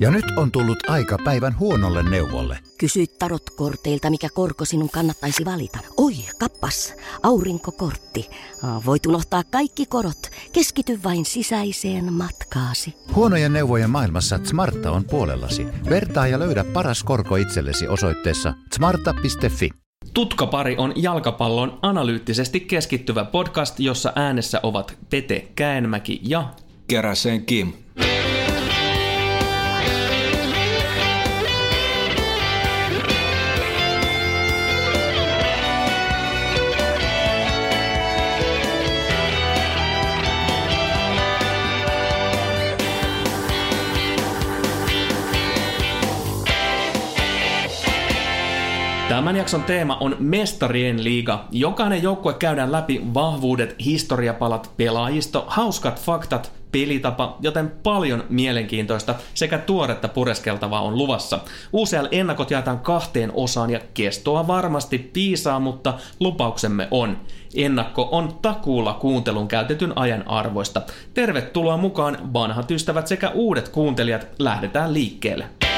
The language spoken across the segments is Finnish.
Ja nyt on tullut aika päivän huonolle neuvolle. Kysy tarotkorteilta, mikä korko sinun kannattaisi valita. Oi, kappas, aurinkokortti. Voit unohtaa kaikki korot. Keskity vain sisäiseen matkaasi. Huonojen neuvojen maailmassa Smarta on puolellasi. Vertaa ja löydä paras korko itsellesi osoitteessa smarta.fi. Tutkapari on jalkapallon analyyttisesti keskittyvä podcast, jossa äänessä ovat Pete Käänmäki ja Keräsen Kim. Tämän jakson teema on Mestarien liiga. Jokainen joukkue käydään läpi vahvuudet, historiapalat, pelaajisto, hauskat faktat, pelitapa, joten paljon mielenkiintoista sekä tuoretta pureskeltavaa on luvassa. UCL-ennakot jaetaan kahteen osaan ja kestoa varmasti piisaa, mutta lupauksemme on. Ennakko on takuulla kuuntelun käytetyn ajan arvoista. Tervetuloa mukaan vanhat ystävät sekä uudet kuuntelijat. Lähdetään liikkeelle.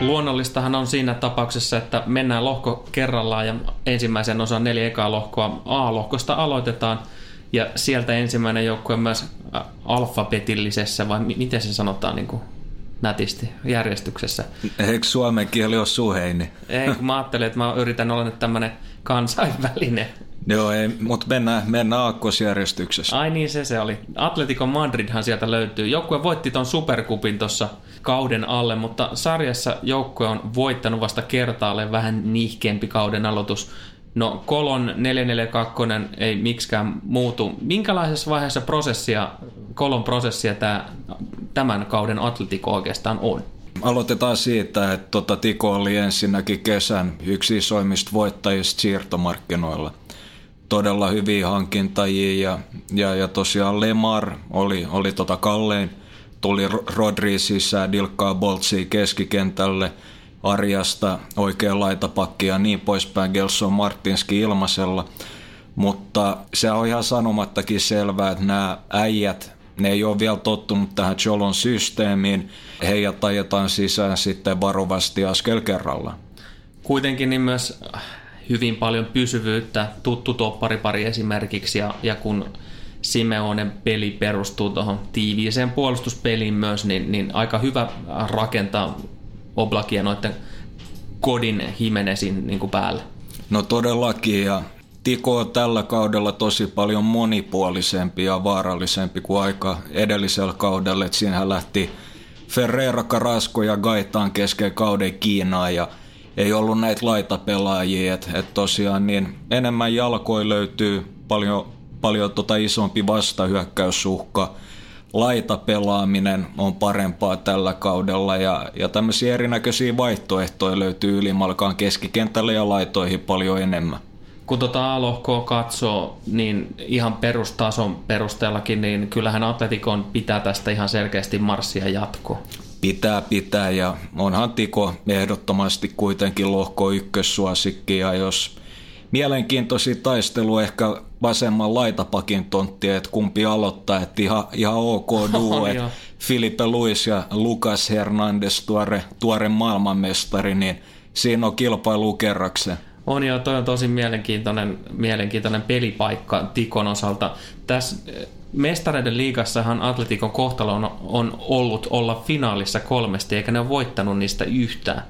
Luonnollistahan on siinä tapauksessa, että mennään lohko kerrallaan ja ensimmäisen osan neljä ekaa lohkoa A-lohkosta aloitetaan ja sieltä ensimmäinen joukkue myös alfabetillisessa vai miten se sanotaan niin kuin nätisti järjestyksessä. Eikö suomen kieli ole suheini? Ei, kun mä ajattelin, että mä yritän olla nyt tämmöinen kansainvälinen. Joo, ei, mutta mennään, mennään aakkosjärjestyksessä. Ai niin, se se oli. Atletico Madridhan sieltä löytyy. Joukkue voitti ton Supercupin tuossa kauden alle, mutta sarjassa joukkue on voittanut vasta kertaalleen vähän nihkeämpi kauden aloitus. No Kolon 442 ei miksikään muutu. Minkälaisessa vaiheessa prosessia, Kolon prosessia tämä, tämän kauden Atletico oikeastaan on? Aloitetaan siitä, että tota, Tiko oli ensinnäkin kesän yksi isoimmista voittajista siirtomarkkinoilla. Todella hyviä hankintajia ja, ja, ja tosiaan Lemar oli, oli tota kallein. Tuli Rodri sisään, Dilkkaa Boltsia keskikentälle, Arjasta oikea laitapakki ja niin poispäin, Gelson Martinski ilmasella. Mutta se on ihan sanomattakin selvää, että nämä äijät ne ei ole vielä tottunut tähän Cholon systeemiin. Heidät ajetaan sisään sitten varovasti askel kerralla. Kuitenkin niin myös hyvin paljon pysyvyyttä, tuttu topparipari esimerkiksi, ja, ja kun Simeonen peli perustuu tuohon tiiviiseen puolustuspeliin myös, niin, niin aika hyvä rakentaa Oblakia noiden kodin Himenesin niin kuin päälle. No todellakin, ja Tiko on tällä kaudella tosi paljon monipuolisempi ja vaarallisempi kuin aika edellisellä kaudella. Että siinähän lähti Ferreira, Carrasco ja Gaitaan kesken kauden Kiinaan ja ei ollut näitä laitapelaajia. Että et tosiaan niin enemmän jalkoja löytyy, paljon, paljon tota isompi vastahyökkäyssuhka. Laitapelaaminen on parempaa tällä kaudella ja, ja tämmöisiä erinäköisiä vaihtoehtoja löytyy ylimalkaan keskikentälle ja laitoihin paljon enemmän kun tota A-lohkoa katsoo, niin ihan perustason perusteellakin, niin kyllähän Atletikon pitää tästä ihan selkeästi marssia jatkoa. Pitää, pitää ja onhan Tiko ehdottomasti kuitenkin lohko ykkössuosikki ja jos mielenkiintoisia taistelu ehkä vasemman laitapakin tontti, että kumpi aloittaa, että ihan, ihan ok duo, että Filipe Luis ja Lucas Hernandez, tuore, tuore maailmanmestari, niin siinä on kilpailu kerrakseen. On jo, toi on tosi mielenkiintoinen, mielenkiintoinen pelipaikka Tikon osalta. Tässä Mestareiden liigassahan Atletikon kohtalo on, on ollut olla finaalissa kolmesti, eikä ne ole voittanut niistä yhtään.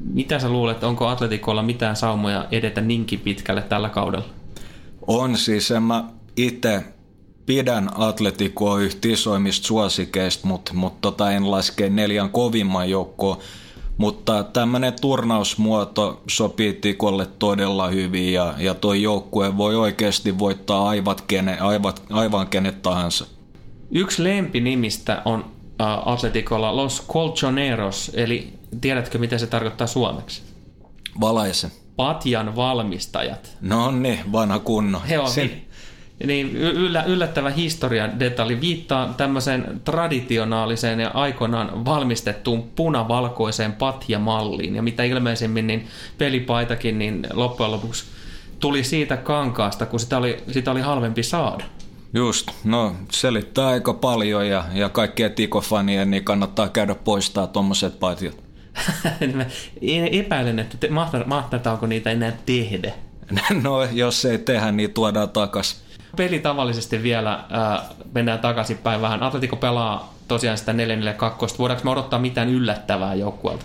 Mitä sä luulet, onko Atletikolla mitään saumoja edetä niinkin pitkälle tällä kaudella? On siis, en mä itse pidän Atletikoa yhtä isoimmista suosikeista, mutta mut tota en laske neljän kovimman joukkoon mutta tämmöinen turnausmuoto sopii Tikolle todella hyvin ja, ja tuo joukkue voi oikeasti voittaa aivat kene, aivat, aivan kenet tahansa. Yksi lempinimistä on äh, Atletikolla Los Colchoneros, eli tiedätkö mitä se tarkoittaa suomeksi? Valaise. Patjan valmistajat. No niin, vanha kunno. He on, Sen niin yllä, yllättävä historian detalji viittaa tämmöiseen traditionaaliseen ja aikoinaan valmistettuun punavalkoiseen patjamalliin. Ja mitä ilmeisemmin niin pelipaitakin niin loppujen lopuksi tuli siitä kankaasta, kun sitä oli, sitä oli halvempi saada. Just, no selittää aika paljon ja, ja kaikkia tikofanien niin kannattaa käydä poistaa tuommoiset patiot. Mä epäilen, että te, mahtataanko niitä enää tehdä. No jos ei tehdä, niin tuodaan takas. Peli tavallisesti vielä äh, mennään takaisinpäin vähän. Atletico pelaa tosiaan sitä 4-4-2. Voidaanko me odottaa mitään yllättävää joukkueelta?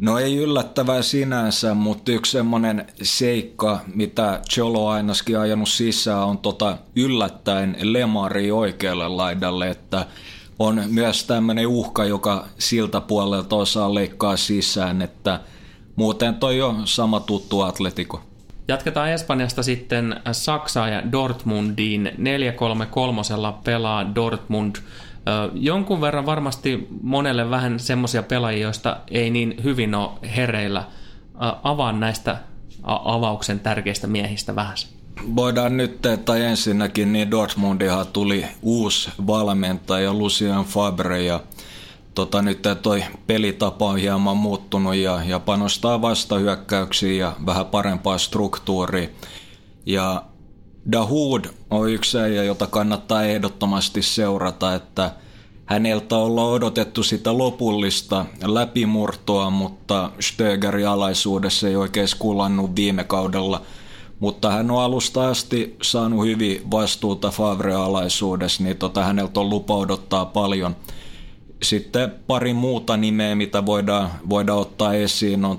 No ei yllättävää sinänsä, mutta yksi semmoinen seikka, mitä Cholo ainakin ajanut sisään, on tota yllättäen Lemari oikealle laidalle, että on myös tämmöinen uhka, joka siltä puolelta osaa leikkaa sisään, että muuten toi on sama tuttu Atletico. Jatketaan Espanjasta sitten Saksaa ja Dortmundiin. 4-3-3 pelaa Dortmund. Jonkun verran varmasti monelle vähän semmoisia pelaajia, joista ei niin hyvin ole hereillä. Avaan näistä avauksen tärkeistä miehistä vähän. Voidaan nyt, tai ensinnäkin, niin Dortmundihan tuli uusi valmentaja Lucian Fabre ja tota, nyt toi pelitapa on hieman muuttunut ja, ja panostaa vastahyökkäyksiin ja vähän parempaa struktuuria. Ja Dahoud on yksi äijä, jota kannattaa ehdottomasti seurata, että häneltä ollaan odotettu sitä lopullista läpimurtoa, mutta Stögerin alaisuudessa ei oikein kulannut viime kaudella. Mutta hän on alusta asti saanut hyvin vastuuta Favre-alaisuudessa, niin tota, häneltä on lupa odottaa paljon – sitten pari muuta nimeä, mitä voidaan, voidaan ottaa esiin, on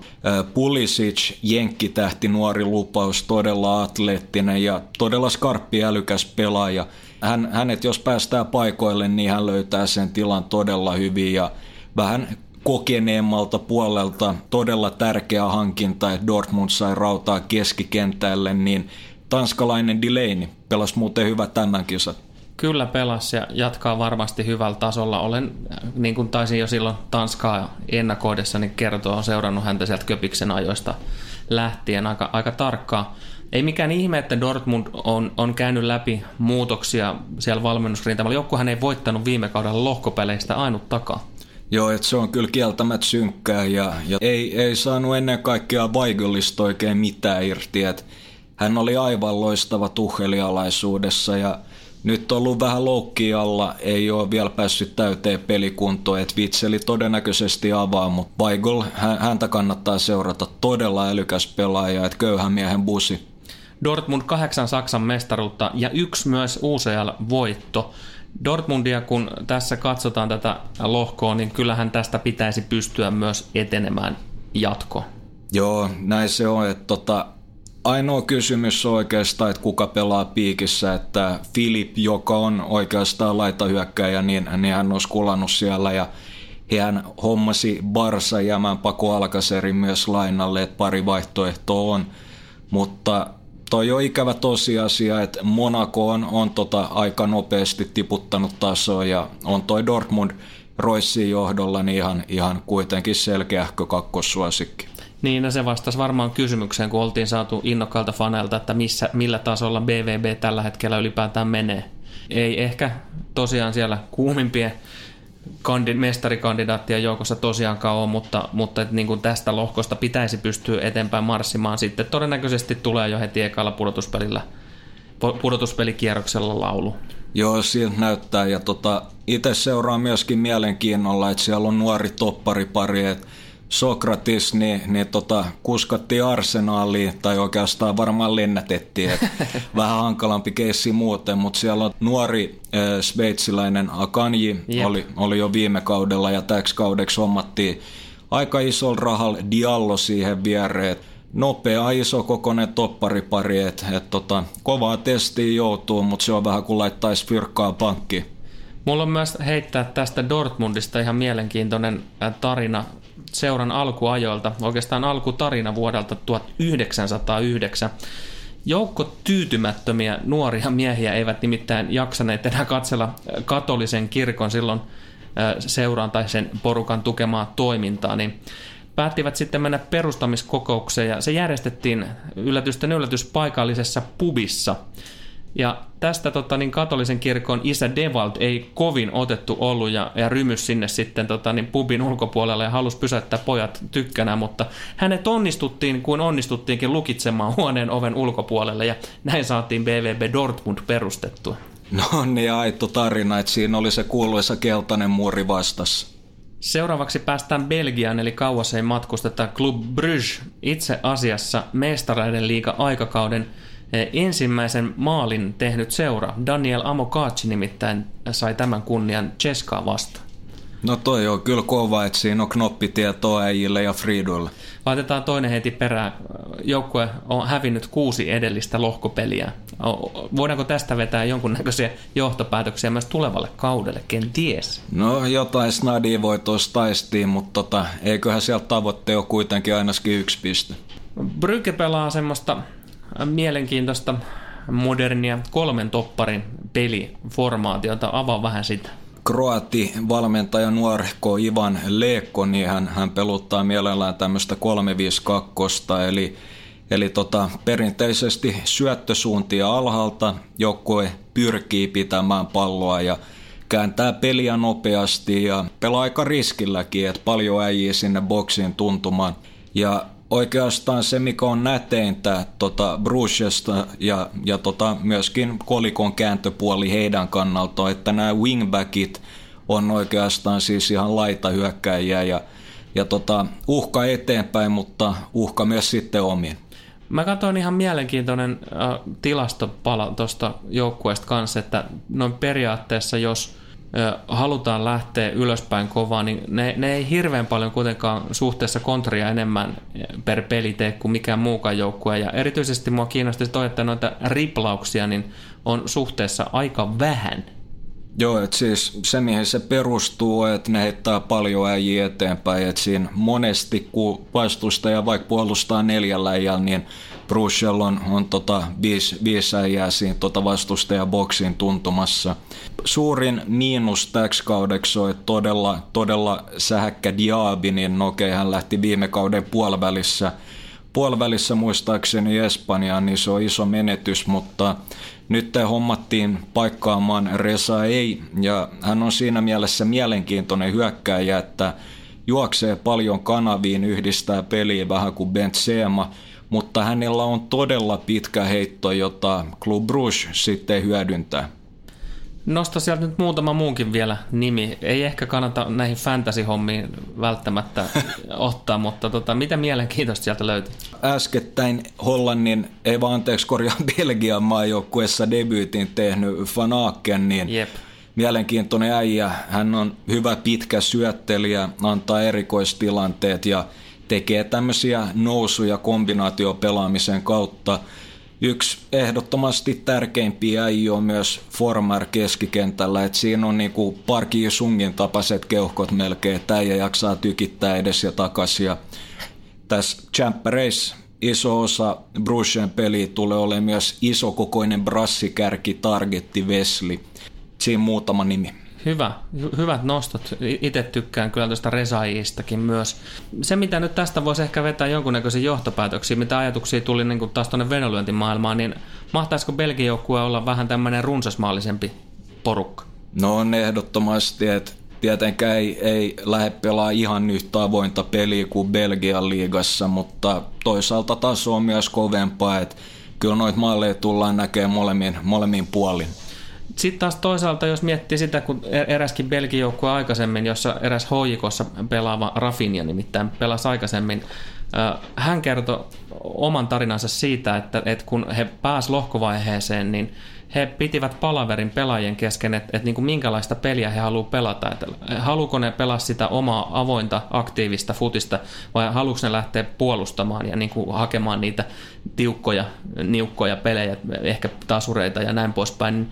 Pulisic, jenkkitähti, nuori lupaus, todella atleettinen ja todella skarppi älykäs pelaaja. Hän, hänet jos päästää paikoille, niin hän löytää sen tilan todella hyvin ja vähän kokeneemmalta puolelta todella tärkeä hankinta, että Dortmund sai rautaa keskikentälle, niin tanskalainen Delaney pelasi muuten hyvä tämän. Kyllä pelas ja jatkaa varmasti hyvällä tasolla. Olen, niin kuin taisin jo silloin Tanskaa ennakoidessa, niin kertoa, on seurannut häntä sieltä Köpiksen ajoista lähtien aika, aika tarkkaa. Ei mikään ihme, että Dortmund on, on käynyt läpi muutoksia siellä valmennusrintamalla. Joukkuhan ei voittanut viime kaudella lohkopeleistä ainut takaa. Joo, että se on kyllä kieltämättä synkkää ja, ja ei, ei saanut ennen kaikkea Weigellista oikein mitään irti. Et hän oli aivan loistava tuhelialaisuudessa ja – nyt on ollut vähän loukki alla, ei ole vielä päässyt täyteen pelikuntoon, että Vitseli todennäköisesti avaa, mutta Weigl, häntä kannattaa seurata, todella älykäs pelaaja, että köyhän miehen busi. Dortmund kahdeksan Saksan mestaruutta ja yksi myös UCL-voitto. Dortmundia, kun tässä katsotaan tätä lohkoa, niin kyllähän tästä pitäisi pystyä myös etenemään jatko. Joo, näin se on, että tota, Ainoa kysymys on oikeastaan, että kuka pelaa piikissä, että Filip, joka on oikeastaan laitahyökkäjä, niin, niin hän olisi kulannut siellä ja hän hommasi Barsa jämän Pako Alkaserin myös lainalle, että pari vaihtoehtoa on, mutta toi on ikävä tosiasia, että Monaco on, on tota aika nopeasti tiputtanut tasoa ja on toi Dortmund Roissin johdolla niin ihan, ihan kuitenkin selkeähkö kakkossuosikki. Niin, se vastasi varmaan kysymykseen, kun oltiin saatu innokkailta faneilta, että missä, millä tasolla BVB tällä hetkellä ylipäätään menee. Ei ehkä tosiaan siellä kuumimpien kandid, mestarikandidaattien joukossa tosiaankaan ole, mutta, mutta että niin kuin tästä lohkosta pitäisi pystyä eteenpäin marssimaan. Sitten todennäköisesti tulee jo heti ekalla pudotuspelillä, pudotuspelikierroksella laulu. Joo, siltä näyttää. Ja tota, itse seuraa myöskin mielenkiinnolla, että siellä on nuori topparipari, että Sokratis, niin, niin tota, kuskattiin arsenaaliin, tai oikeastaan varmaan lennätettiin, että vähän hankalampi keissi muuten, mutta siellä on nuori äh, sveitsiläinen Akanji, yep. oli, oli jo viime kaudella, ja täksi kaudeksi hommattiin aika isolla rahalla Diallo siihen viereen, nopea, iso kokoinen topparipari, että et tota, kovaa testiin joutuu, mutta se on vähän kuin laittaisi fyrkkaa pankkiin. Mulla on myös heittää tästä Dortmundista ihan mielenkiintoinen tarina seuran alkuajoilta, oikeastaan alkutarina vuodelta 1909. Joukko tyytymättömiä nuoria miehiä eivät nimittäin jaksaneet enää katsella katolisen kirkon silloin seuraan tai sen porukan tukemaa toimintaa, niin päättivät sitten mennä perustamiskokoukseen ja se järjestettiin yllätysten yllätys paikallisessa pubissa – ja tästä tota, niin katolisen kirkon isä Devalt ei kovin otettu ollut ja, ja rymys sinne sitten tota, niin pubin ulkopuolella ja halusi pysäyttää pojat tykkänä, mutta hänet onnistuttiin kuin onnistuttiinkin lukitsemaan huoneen oven ulkopuolelle ja näin saatiin BVB Dortmund perustettua. No niin, aito tarina, että siinä oli se kuuluisa keltainen muuri vastassa. Seuraavaksi päästään Belgiaan, eli kauas ei matkusteta. Club Bruges itse asiassa mestareiden liiga aikakauden ensimmäisen maalin tehnyt seura. Daniel Amokachi nimittäin sai tämän kunnian Cheskaa vastaan. No toi on kyllä kova, että siinä on knoppitietoa äijille ja Friiduille. Laitetaan toinen heti perään. Joukkue on hävinnyt kuusi edellistä lohkopeliä. Voidaanko tästä vetää jonkunnäköisiä johtopäätöksiä myös tulevalle kaudelle, kenties? No jotain snadia voi tuossa taistiin, mutta tota, eiköhän sieltä tavoitte ole kuitenkin ainakin yksi piste. Brygge pelaa semmoista mielenkiintoista modernia kolmen topparin peliformaatiota. Avaa vähän sitä kroati valmentaja nuorehko Ivan Leekko, niin hän, hän peluttaa mielellään tämmöistä 352, eli, eli tota, perinteisesti syöttösuuntia alhaalta joukkue pyrkii pitämään palloa ja kääntää peliä nopeasti ja pelaa aika riskilläkin, että paljon äijii sinne boksiin tuntumaan. Ja oikeastaan se, mikä on näteintä tota Bruchesta ja, ja tota myöskin kolikon kääntöpuoli heidän kannalta, että nämä wingbackit on oikeastaan siis ihan laitahyökkäjiä ja, ja tota, uhka eteenpäin, mutta uhka myös sitten omiin. Mä katsoin ihan mielenkiintoinen äh, tilastopala tuosta joukkueesta kanssa, että noin periaatteessa jos – halutaan lähteä ylöspäin kovaa, niin ne, ne ei hirveän paljon kuitenkaan suhteessa kontria enemmän per peli tee kuin mikään muukaan joukkue. Ja erityisesti mua kiinnosti toi, että noita riplauksia niin on suhteessa aika vähän. Joo, että siis se mihin se perustuu, että ne heittää paljon äijiä eteenpäin, että siinä monesti kun vastustaja vaikka puolustaa neljällä äijällä, niin Brussel on, on tota, viisi, viisi siinä tota vastustaja boksin tuntumassa. Suurin miinus täksi kaudeksi on, että todella, todella sähäkkä Diaby, niin no okei, hän lähti viime kauden puolivälissä. Puolivälissä muistaakseni Espanjaan, niin se on iso menetys, mutta nyt hommattiin paikkaamaan Resa ei, ja hän on siinä mielessä mielenkiintoinen hyökkääjä, että juoksee paljon kanaviin, yhdistää peliä vähän kuin Benzema, mutta hänellä on todella pitkä heitto, jota Club Brugge sitten hyödyntää. Nosta sieltä nyt muutama muunkin vielä nimi. Ei ehkä kannata näihin fantasy-hommiin välttämättä ottaa, mutta tota, mitä mielenkiintoista sieltä löytyy? Äskettäin Hollannin, ei vaan anteeksi korjaa Belgian maajoukkuessa debyytin tehnyt Van Aken, niin Jep. mielenkiintoinen äijä. Hän on hyvä pitkä syöttelijä, antaa erikoistilanteet ja tekee tämmöisiä nousuja kombinaatiopelaamisen kautta. Yksi ehdottomasti tärkeimpiä äijä on myös Formar keskikentällä, että siinä on niinku Parki Sungin tapaiset keuhkot melkein, että äijä jaksaa tykittää edes ja takaisin. Ja tässä Champereissa iso osa Brushen peliä tulee olemaan myös isokokoinen brassikärki targetti Vesli. Siinä muutama nimi. Hyvä, hy- hyvät nostot. Itse tykkään kyllä tuosta Resaiistakin myös. Se, mitä nyt tästä voisi ehkä vetää jonkunnäköisiä johtopäätöksiä, mitä ajatuksia tuli niin taas tuonne venälyöntimaailmaan, niin mahtaisiko Belgian joukkue olla vähän tämmöinen runsasmaallisempi porukka? No on ehdottomasti, että tietenkään ei, ei lähde pelaa ihan yhtä avointa peliä kuin Belgian liigassa, mutta toisaalta taso on myös kovempaa, että kyllä noita maaleja tullaan näkemään molemmin, molemmin puolin. Sitten taas toisaalta, jos miettii sitä, kun e- eräskin Belgian joukkue aikaisemmin, jossa eräs hoikossa pelaava Rafinha nimittäin pelasi aikaisemmin, hän kertoi oman tarinansa siitä, että, että kun he pääs lohkovaiheeseen, niin he pitivät palaverin pelaajien kesken, että, että niin kuin minkälaista peliä he haluavat pelata. Että haluuko ne pelaa sitä omaa avointa, aktiivista futista vai haluuko ne lähteä puolustamaan ja niin kuin hakemaan niitä tiukkoja, niukkoja pelejä, ehkä tasureita ja näin poispäin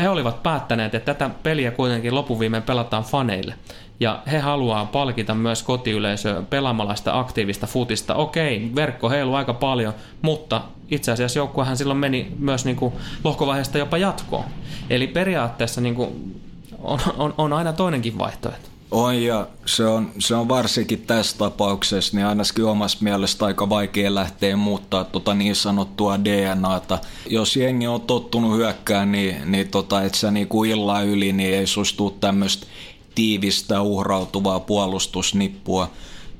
he olivat päättäneet, että tätä peliä kuitenkin lopuviimeen pelataan faneille. Ja he haluaa palkita myös kotiyleisöä pelaamalla sitä aktiivista futista. Okei, verkko heiluu aika paljon, mutta itse asiassa joukkuehan silloin meni myös niin kuin lohkovaiheesta jopa jatkoon. Eli periaatteessa niin kuin on, on, on aina toinenkin vaihtoehto. On ja se on, se on varsinkin tässä tapauksessa niin ainakin omasta mielestä aika vaikea lähteä muuttaa tota niin sanottua DNAta. Jos jengi on tottunut hyökkään, niin, niin tota, et sä niinku illan yli, niin ei sustu tämmöistä tiivistä uhrautuvaa puolustusnippua.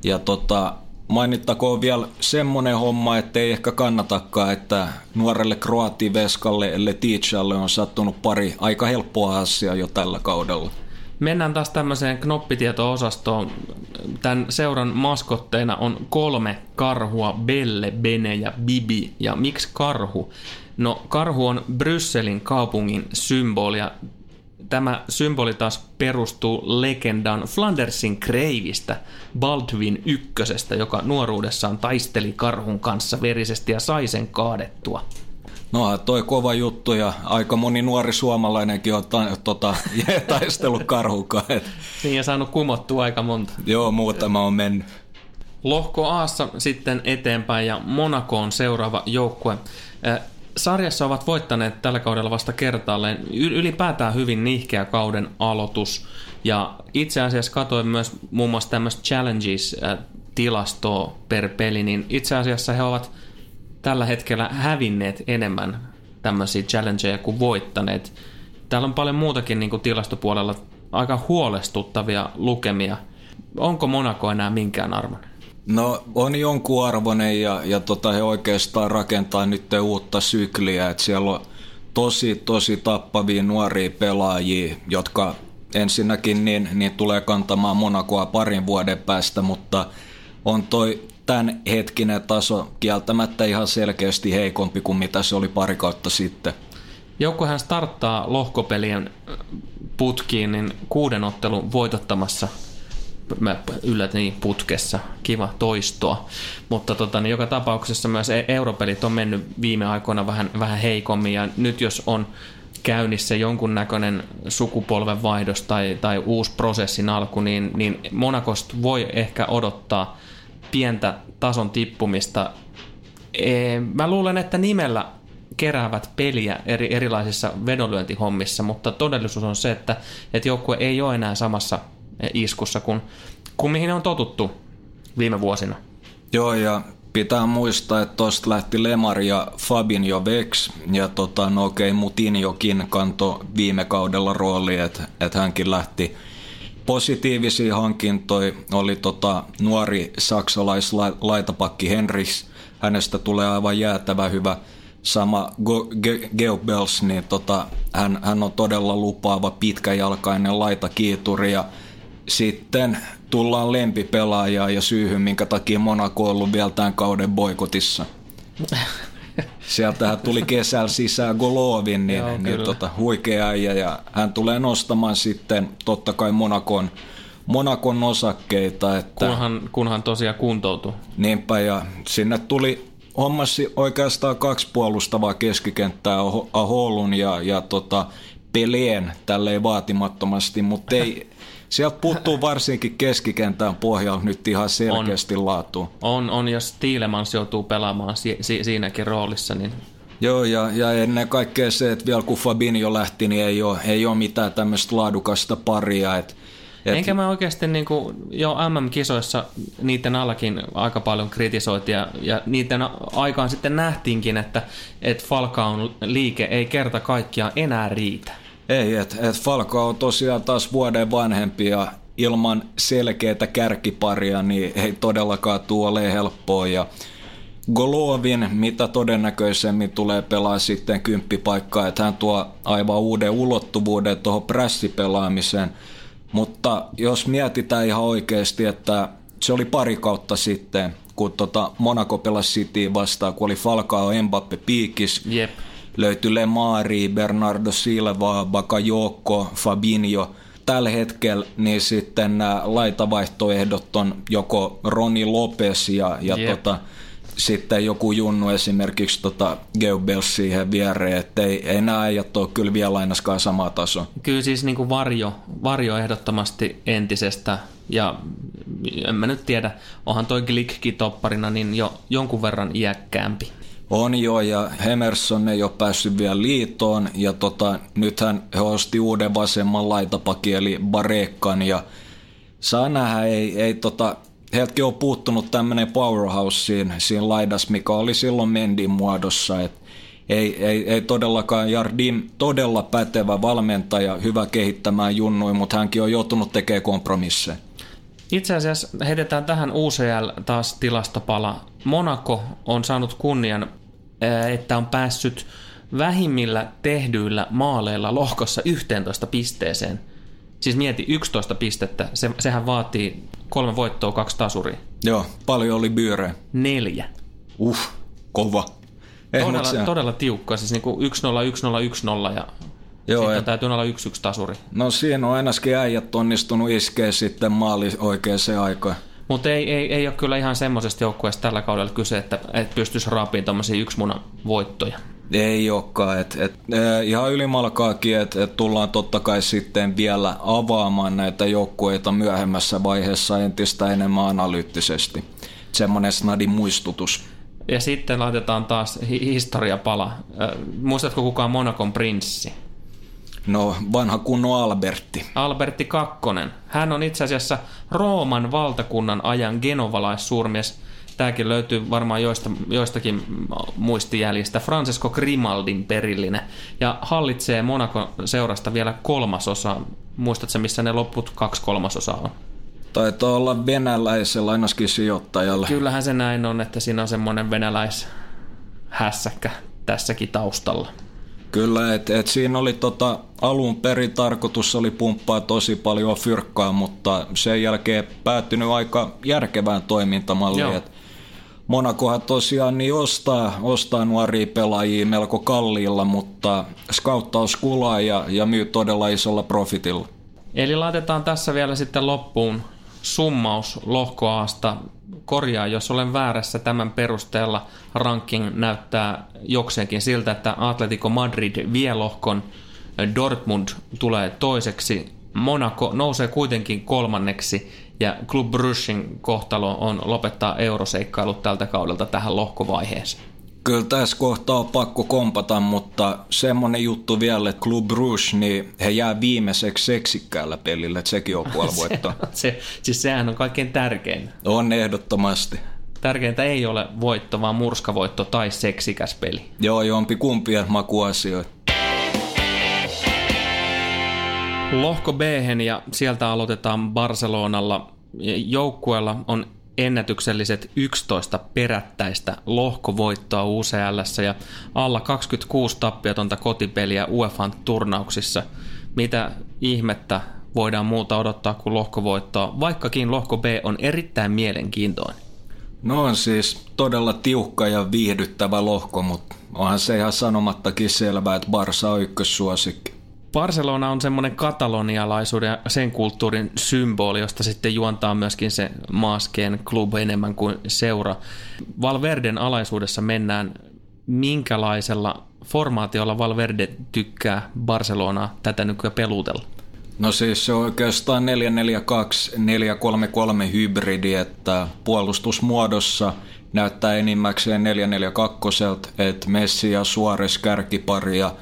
Ja tota, mainittakoon vielä semmonen homma, että ei ehkä kannatakaan, että nuorelle kroativeskalle Leticialle on sattunut pari aika helppoa asiaa jo tällä kaudella. Mennään taas tämmöiseen knoppitieto-osastoon. Tämän seuran maskotteina on kolme karhua, Belle, Bene ja Bibi. Ja miksi karhu? No karhu on Brysselin kaupungin symboli ja tämä symboli taas perustuu legendan Flandersin kreivistä, Baldwin ykkösestä, joka nuoruudessaan taisteli karhun kanssa verisesti ja sai sen kaadettua. No toi kova juttu ja aika moni nuori suomalainenkin on ta, tota, taistellut karhukaan. Niin ja saanut kumottua aika monta. Joo, muutama on mennyt. Lohko Aassa sitten eteenpäin ja Monaco on seuraava joukkue. Sarjassa ovat voittaneet tällä kaudella vasta kertaalleen. Ylipäätään hyvin nihkeä kauden aloitus. Ja itse asiassa katsoin myös muun muassa tämmöistä Challenges-tilastoa per peli, niin itse asiassa he ovat tällä hetkellä hävinneet enemmän tämmöisiä challengeja kuin voittaneet. Täällä on paljon muutakin niin kuin tilastopuolella aika huolestuttavia lukemia. Onko Monaco enää minkään arvon? No on jonkun arvoinen ja, ja tota, he oikeastaan rakentaa nyt uutta sykliä, että siellä on tosi tosi tappavia nuoria pelaajia, jotka ensinnäkin niin, niin tulee kantamaan Monacoa parin vuoden päästä, mutta on toi tämän hetkinen taso kieltämättä ihan selkeästi heikompi kuin mitä se oli pari kautta sitten. Joukkuehan starttaa lohkopelien putkiin niin kuuden ottelun voitottamassa mä yllätin putkessa, kiva toistoa. Mutta tota, niin joka tapauksessa myös e- europelit on mennyt viime aikoina vähän, vähän heikommin ja nyt jos on käynnissä jonkunnäköinen sukupolven vaihdos tai, tai uusi prosessin alku, niin, niin Monakosta voi ehkä odottaa pientä tason tippumista. E, mä luulen, että nimellä keräävät peliä eri, erilaisissa vedonlyöntihommissa, mutta todellisuus on se, että, että joukkue ei ole enää samassa iskussa kuin, kuin mihin on totuttu viime vuosina. Joo, ja pitää muistaa, että tuosta lähti Lemar ja Fabinho Vex, ja tota, no okei, okay, Mutinjokin kanto viime kaudella rooli, että et hänkin lähti positiivisia hankintoja. Oli tota, nuori saksalaislaitapakki Henris, hänestä tulee aivan jäätävä hyvä. Sama Geobels, niin tota, hän, hän on todella lupaava pitkäjalkainen laitakiituri ja sitten tullaan lempipelaajaa ja syyhyn, minkä takia Monaco on ollut vielä tämän kauden boikotissa. Sieltähän tuli kesällä sisään Golovin, niin, Joo, niin tota, huikea äijä, ja hän tulee nostamaan sitten totta kai Monakon, Monakon osakkeita. Että, kunhan, kunhan tosiaan kuntoutuu. Niinpä, ja sinne tuli hommasi oikeastaan kaksi puolustavaa keskikenttää Aholun ja, ja tota, Peleen tälleen vaatimattomasti, mutta ei, Sieltä puuttuu varsinkin keskikentän pohjalla nyt ihan selkeästi on, laatu. On, on, jos Tiilemans joutuu pelaamaan si- si- siinäkin roolissa, niin Joo, ja, ja ennen kaikkea se, että vielä kun Fabinho lähti, niin ei ole, ei ole mitään tämmöistä laadukasta paria. Et, et... Enkä mä oikeasti niin kuin, jo MM-kisoissa niiden allakin aika paljon kritisoitiin ja, ja niiden aikaan sitten nähtiinkin, että, että Falcaon liike ei kerta kaikkiaan enää riitä. Ei, että et Falco on tosiaan taas vuoden vanhempi ja ilman selkeää kärkiparia niin ei todellakaan tuo ole helppoa. Ja Golovin, mitä todennäköisemmin tulee pelaa sitten kymppipaikkaa, että hän tuo aivan uuden ulottuvuuden tuohon prässipelaamiseen. Mutta jos mietitään ihan oikeasti, että se oli pari kautta sitten, kun tota Monaco pelasi City vastaan, kun oli Falcao Mbappe piikis. Jep löytyi Lemari, Bernardo Silva, Bakayoko, Fabinho. Tällä hetkellä niin sitten nämä laitavaihtoehdot on joko Roni Lopes ja, ja yep. tota, sitten joku junnu esimerkiksi tota Geubels siihen viereen, että ei, ei nämä äijät ole kyllä vielä ainakaan sama taso. Kyllä siis niin kuin varjo, varjo ehdottomasti entisestä ja en mä nyt tiedä, onhan toi Glickki topparina niin jo jonkun verran iäkkäämpi. On jo, ja Hemerson ei ole päässyt vielä liitoon, ja tota, nythän he osti uuden vasemman laitapakin, eli Barekan, ja saa nähdä, ei, ei tota, heiltäkin on puuttunut tämmöinen powerhouse siinä, siinä laidas, mikä oli silloin Mendin muodossa, et ei, ei, ei todellakaan Jardim todella pätevä valmentaja, hyvä kehittämään junnui, mutta hänkin on joutunut tekemään kompromisseja. Itse asiassa heitetään tähän UCL taas tilastopala. Monaco on saanut kunnian, että on päässyt vähimmillä tehdyillä maaleilla lohkossa 11 pisteeseen. Siis mieti 11 pistettä, se, sehän vaatii kolme voittoa, kaksi tasuria. Joo, paljon oli byyrejä. Neljä. Uh, kova. Eh, todella, todella tiukka, siis niin 1-0, 1-0, 1-0 ja Joo, sitten et... täytyy olla yksi yksi tasuri. No siinä on ainakin äijät onnistunut iskeä sitten maali oikeaan aikaan. Mutta ei, ei, ei ole kyllä ihan semmoisesta joukkueesta tällä kaudella kyse, että, että pystyisi raapiin tuommoisia yksimunan voittoja. Ei olekaan. Et, et, eh, ihan ylimalkaakin, että et tullaan totta kai sitten vielä avaamaan näitä joukkueita myöhemmässä vaiheessa entistä enemmän analyyttisesti. Semmoinen snadi muistutus. Ja sitten laitetaan taas historiapala. Muistatko kukaan Monakon prinssi? No, vanha kunnon Albertti. Albertti Kakkonen. Hän on itse asiassa Rooman valtakunnan ajan genovalaissuurmies. Tämäkin löytyy varmaan joista, joistakin muistijäljistä. Francesco Grimaldin perillinen. Ja hallitsee Monakon seurasta vielä kolmasosa. Muistatko missä ne loput kaksi kolmasosaa on? Taitaa olla venäläisellä ainakin sijoittajalla. Kyllähän se näin on, että siinä on semmoinen venäläishässäkkä tässäkin taustalla. Kyllä, että et siinä oli tota, alun perin tarkoitus oli pumppaa tosi paljon fyrkkaa, mutta sen jälkeen päättynyt aika järkevään toimintamalliin. Et Monakohan tosiaan niin ostaa, ostaa nuoria pelaajia melko kalliilla, mutta skauttaus kulaa ja, ja myy todella isolla profitilla. Eli laitetaan tässä vielä sitten loppuun summaus lohkoaasta korjaa, jos olen väärässä tämän perusteella. Ranking näyttää jokseenkin siltä, että Atletico Madrid vie lohkon, Dortmund tulee toiseksi, Monaco nousee kuitenkin kolmanneksi ja Club Bruggein kohtalo on lopettaa euroseikkailut tältä kaudelta tähän lohkovaiheeseen. Kyllä tässä kohtaa on pakko kompata, mutta semmonen juttu vielä, että Club Rouge, niin he jää viimeiseksi seksikkäällä pelillä, että sekin on puoli se, se, siis sehän on kaikkein tärkein. On ehdottomasti. Tärkeintä ei ole voitto, vaan murskavoitto tai seksikäs peli. Joo, jompi kumpia makuasioita. Lohko b ja sieltä aloitetaan Barcelonalla. Joukkueella on ennätykselliset 11 perättäistä lohkovoittoa UCL ja alla 26 tappiotonta kotipeliä UEFAn turnauksissa. Mitä ihmettä voidaan muuta odottaa kuin lohkovoittoa, vaikkakin lohko B on erittäin mielenkiintoinen. No on siis todella tiukka ja viihdyttävä lohko, mutta onhan se ihan sanomattakin selvää, että Barsa on ykkössuosikki. Barcelona on semmoinen katalonialaisuuden ja sen kulttuurin symboli, josta sitten juontaa myöskin se maaskeen klub enemmän kuin seura. Valverden alaisuudessa mennään minkälaisella formaatiolla Valverde tykkää Barcelonaa tätä nykyään pelutella? No siis se on oikeastaan 442-433 hybridi, että puolustusmuodossa näyttää enimmäkseen 442, että Messi ja Suarez kärkipari ja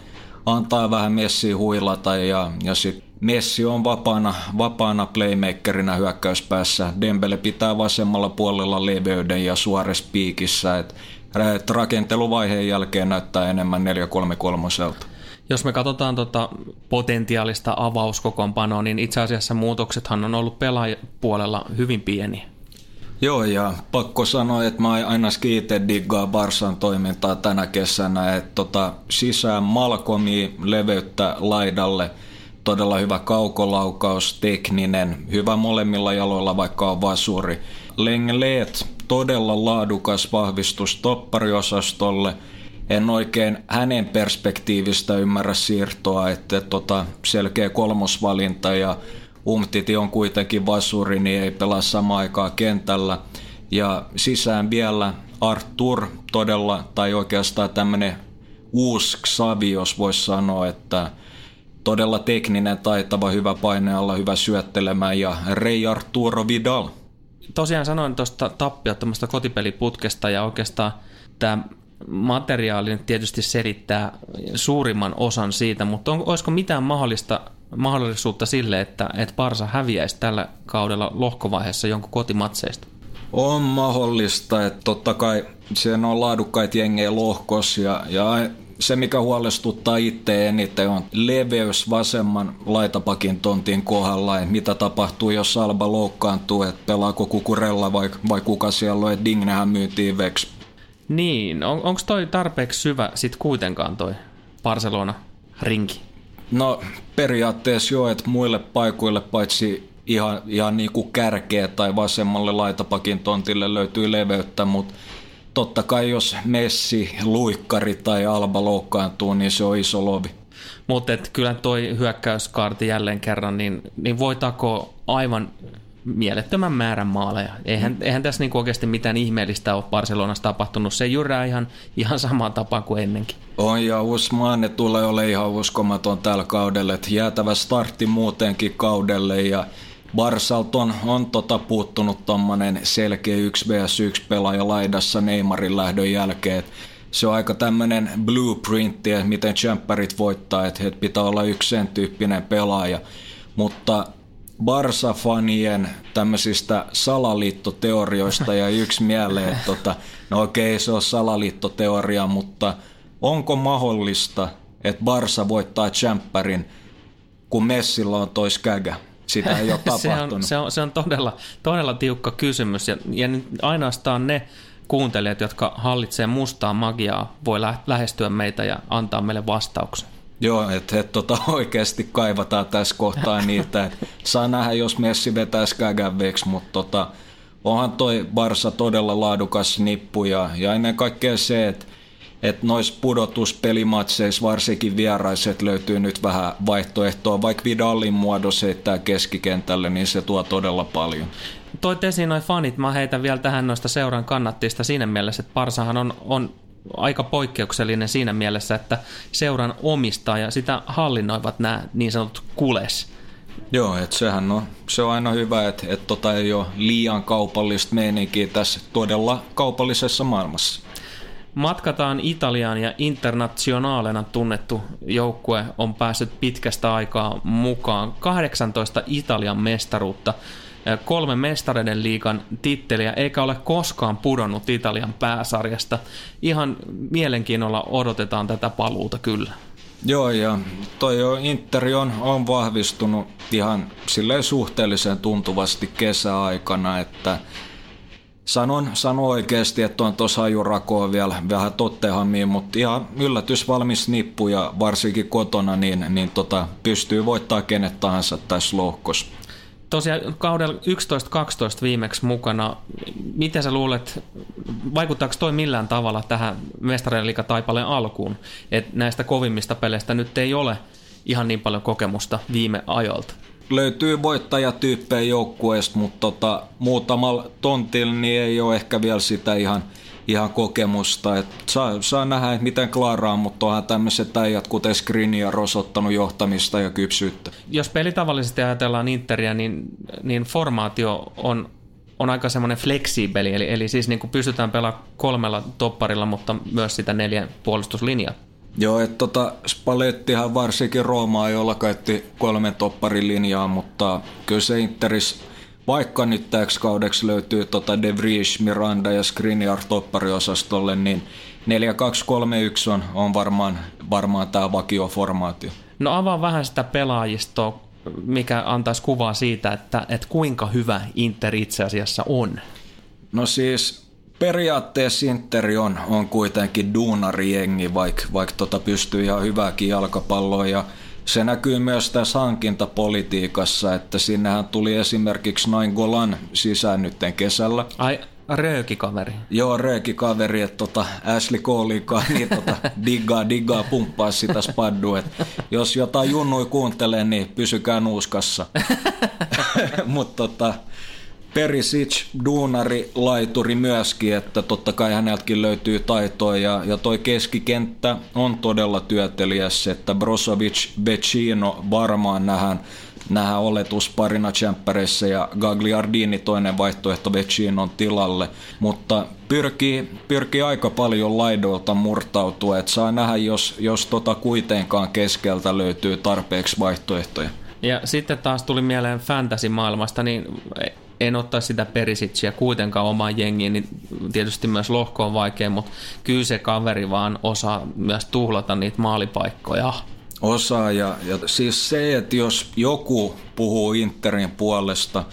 antaa vähän Messi huilata ja, ja sitten Messi on vapaana, vapaana playmakerina hyökkäyspäässä. Dembele pitää vasemmalla puolella leveyden ja Suarez piikissä. Et, et rakenteluvaiheen jälkeen näyttää enemmän 433 jos me katsotaan tota potentiaalista avauskokoonpanoa, niin itse asiassa muutoksethan on ollut pelaajapuolella hyvin pieni. Joo, ja pakko sanoa, että mä ainakin itse diggaa Barsan toimintaa tänä kesänä, että tota, sisään Malkomi leveyttä laidalle, todella hyvä kaukolaukaus, tekninen, hyvä molemmilla jaloilla, vaikka on vasuri. Lengleet, todella laadukas vahvistus toppariosastolle. En oikein hänen perspektiivistä ymmärrä siirtoa, että tota, selkeä kolmosvalinta ja Umtiti on kuitenkin vasuri, niin ei pelaa samaan aikaan kentällä. Ja sisään vielä Artur todella, tai oikeastaan tämmöinen uusi Xavi, jos voisi sanoa, että todella tekninen, taitava, hyvä painealla, hyvä syöttelemään ja Rei Arturo Vidal. Tosiaan sanoin tuosta tappiottomasta kotipeliputkesta ja oikeastaan tämä materiaali tietysti selittää suurimman osan siitä, mutta on, olisiko mitään mahdollista mahdollisuutta sille, että, että Barsa häviäisi tällä kaudella lohkovaiheessa jonkun kotimatseista? On mahdollista, että totta kai sen on laadukkaita jengejä lohkos ja, ja se, mikä huolestuttaa itse eniten, on leveys vasemman laitapakin tontin kohdalla. Että mitä tapahtuu, jos Alba loukkaantuu, että pelaako Kukurella vai, vai kuka siellä on, että Dignehän myytiin veksi. Niin, on, onko toi tarpeeksi syvä sit kuitenkaan toi Barcelona-rinki? No periaatteessa jo, että muille paikoille paitsi ihan, ihan niin kuin kärkeä tai vasemmalle laitapakin tontille löytyy leveyttä, mutta totta kai jos Messi, Luikkari tai Alba loukkaantuu, niin se on iso lovi. Mutta kyllä toi hyökkäyskaarti jälleen kerran, niin, niin voi takoa aivan mielettömän määrän maaleja. Eihän, mm. eihän tässä niinku oikeasti mitään ihmeellistä ole Barcelonassa tapahtunut. Se jyrää ihan, ihan samaan tapaan kuin ennenkin. On ja Usmane tulee ole ihan uskomaton tällä kaudella. Että jäätävä startti muutenkin kaudelle ja Barsalt on, on tota puuttunut tommonen selkeä 1 vs 1 pelaaja laidassa Neymarin lähdön jälkeen. se on aika tämmönen blueprintti, että miten champerit voittaa, että pitää olla yksi sen tyyppinen pelaaja. Mutta Barsa-fanien tämmöisistä salaliittoteorioista ja yksi mieleen, että tota, no okei se on salaliittoteoria, mutta onko mahdollista, että Barsa voittaa Champerin, kun Messillä on tois kägä? Sitä ei ole tapahtunut. se, on, se, on, se on todella, todella tiukka kysymys ja, ja ainoastaan ne kuuntelijat, jotka hallitsee mustaa magiaa, voi lähestyä meitä ja antaa meille vastauksen. Joo, että et, tota, oikeasti kaivataan tässä kohtaa niitä. Et, saa nähdä, jos Messi vetäisi kägäveksi, mutta tota, onhan toi Barsa todella laadukas nippu ja, ja ennen kaikkea se, että että noissa pudotuspelimatseissa varsinkin vieraiset löytyy nyt vähän vaihtoehtoa, vaikka Vidalin muodossa heittää keskikentälle, niin se tuo todella paljon. Toit esiin noin fanit, mä heitän vielä tähän noista seuran kannattista siinä mielessä, että Parsahan on, on aika poikkeuksellinen siinä mielessä, että seuran omistaa ja sitä hallinnoivat nämä niin sanotut kules. Joo, että sehän on, se on aina hyvä, että, että tota ei ole liian kaupallista meininkiä tässä todella kaupallisessa maailmassa. Matkataan Italiaan ja internationaalena tunnettu joukkue on päässyt pitkästä aikaa mukaan. 18 Italian mestaruutta kolme mestareiden liikan titteliä, eikä ole koskaan pudonnut Italian pääsarjasta. Ihan mielenkiinnolla odotetaan tätä paluuta kyllä. Joo, ja toi jo on, on vahvistunut ihan silleen suhteellisen tuntuvasti kesäaikana, että sanon, sanon oikeasti, että on tuossa ajurakoa vielä vähän Tottenhamiin, mutta ihan yllätys valmis nippu ja varsinkin kotona, niin, niin tota, pystyy voittaa kenet tahansa tässä lohkossa tosiaan kaudella 11-12 viimeksi mukana. Miten sä luulet, vaikuttaako toi millään tavalla tähän mestarien taipaleen alkuun? Että näistä kovimmista peleistä nyt ei ole ihan niin paljon kokemusta viime ajoilta. Löytyy voittajatyyppejä joukkueesta, mutta tota, muutamalla tontilla niin ei ole ehkä vielä sitä ihan – ihan kokemusta. Et saa, saa nähdä, että miten klaaraa, mutta onhan tämmöiset äijät, kuten Skriniar, osoittanut johtamista ja kypsyyttä. Jos pelitavallisesti ajatellaan Interia, niin, niin formaatio on on aika semmoinen fleksiibeli, eli, eli siis niin kuin pystytään pelaamaan kolmella topparilla, mutta myös sitä neljän puolustuslinjaa. Joo, että tota, Spallettihan varsinkin Roomaa, jolla käytti kolmen topparin linjaa, mutta kyllä se Interis vaikka nyt täksi kaudeksi löytyy tota De Vries, Miranda ja Skriniar toppariosastolle, niin 4-2-3-1 on, on varmaan, varmaan tämä vakioformaatio. No avaa vähän sitä pelaajistoa, mikä antaisi kuvaa siitä, että, että kuinka hyvä Inter itse asiassa on. No siis periaatteessa Interi on, on kuitenkin duunarijengi, vaikka, vaikka tota pystyy ihan hyvääkin jalkapalloa ja se näkyy myös tässä hankintapolitiikassa, että sinnehän tuli esimerkiksi Nain Golan sisään nytten kesällä. Ai, röökikaveri. Joo, röökikaveri, että tota Ashley Coleikaan niin tota, diggaa, diggaa, pumppaa sitä spaddua. jos jotain junnui kuuntelee, niin pysykää nuuskassa. Mutta tota, Perisic, duunari, laituri myöskin, että totta kai häneltäkin löytyy taitoa ja, ja toi keskikenttä on todella työtelijäs, että Brozovic, Vecino varmaan nähdään, nähdään oletusparina tsemppäreissä ja Gagliardini toinen vaihtoehto Vecinon tilalle, mutta pyrkii, pyrkii aika paljon laidoilta murtautua, että saa nähdä, jos, jos tota kuitenkaan keskeltä löytyy tarpeeksi vaihtoehtoja. Ja sitten taas tuli mieleen fantasy-maailmasta, niin en ottaisi sitä Perisitsiä kuitenkaan omaan jengiin, niin tietysti myös lohko on vaikea, mutta kyllä se kaveri vaan osaa myös tuhlata niitä maalipaikkoja. Osaa ja, ja siis se, että jos joku puhuu Interin puolesta,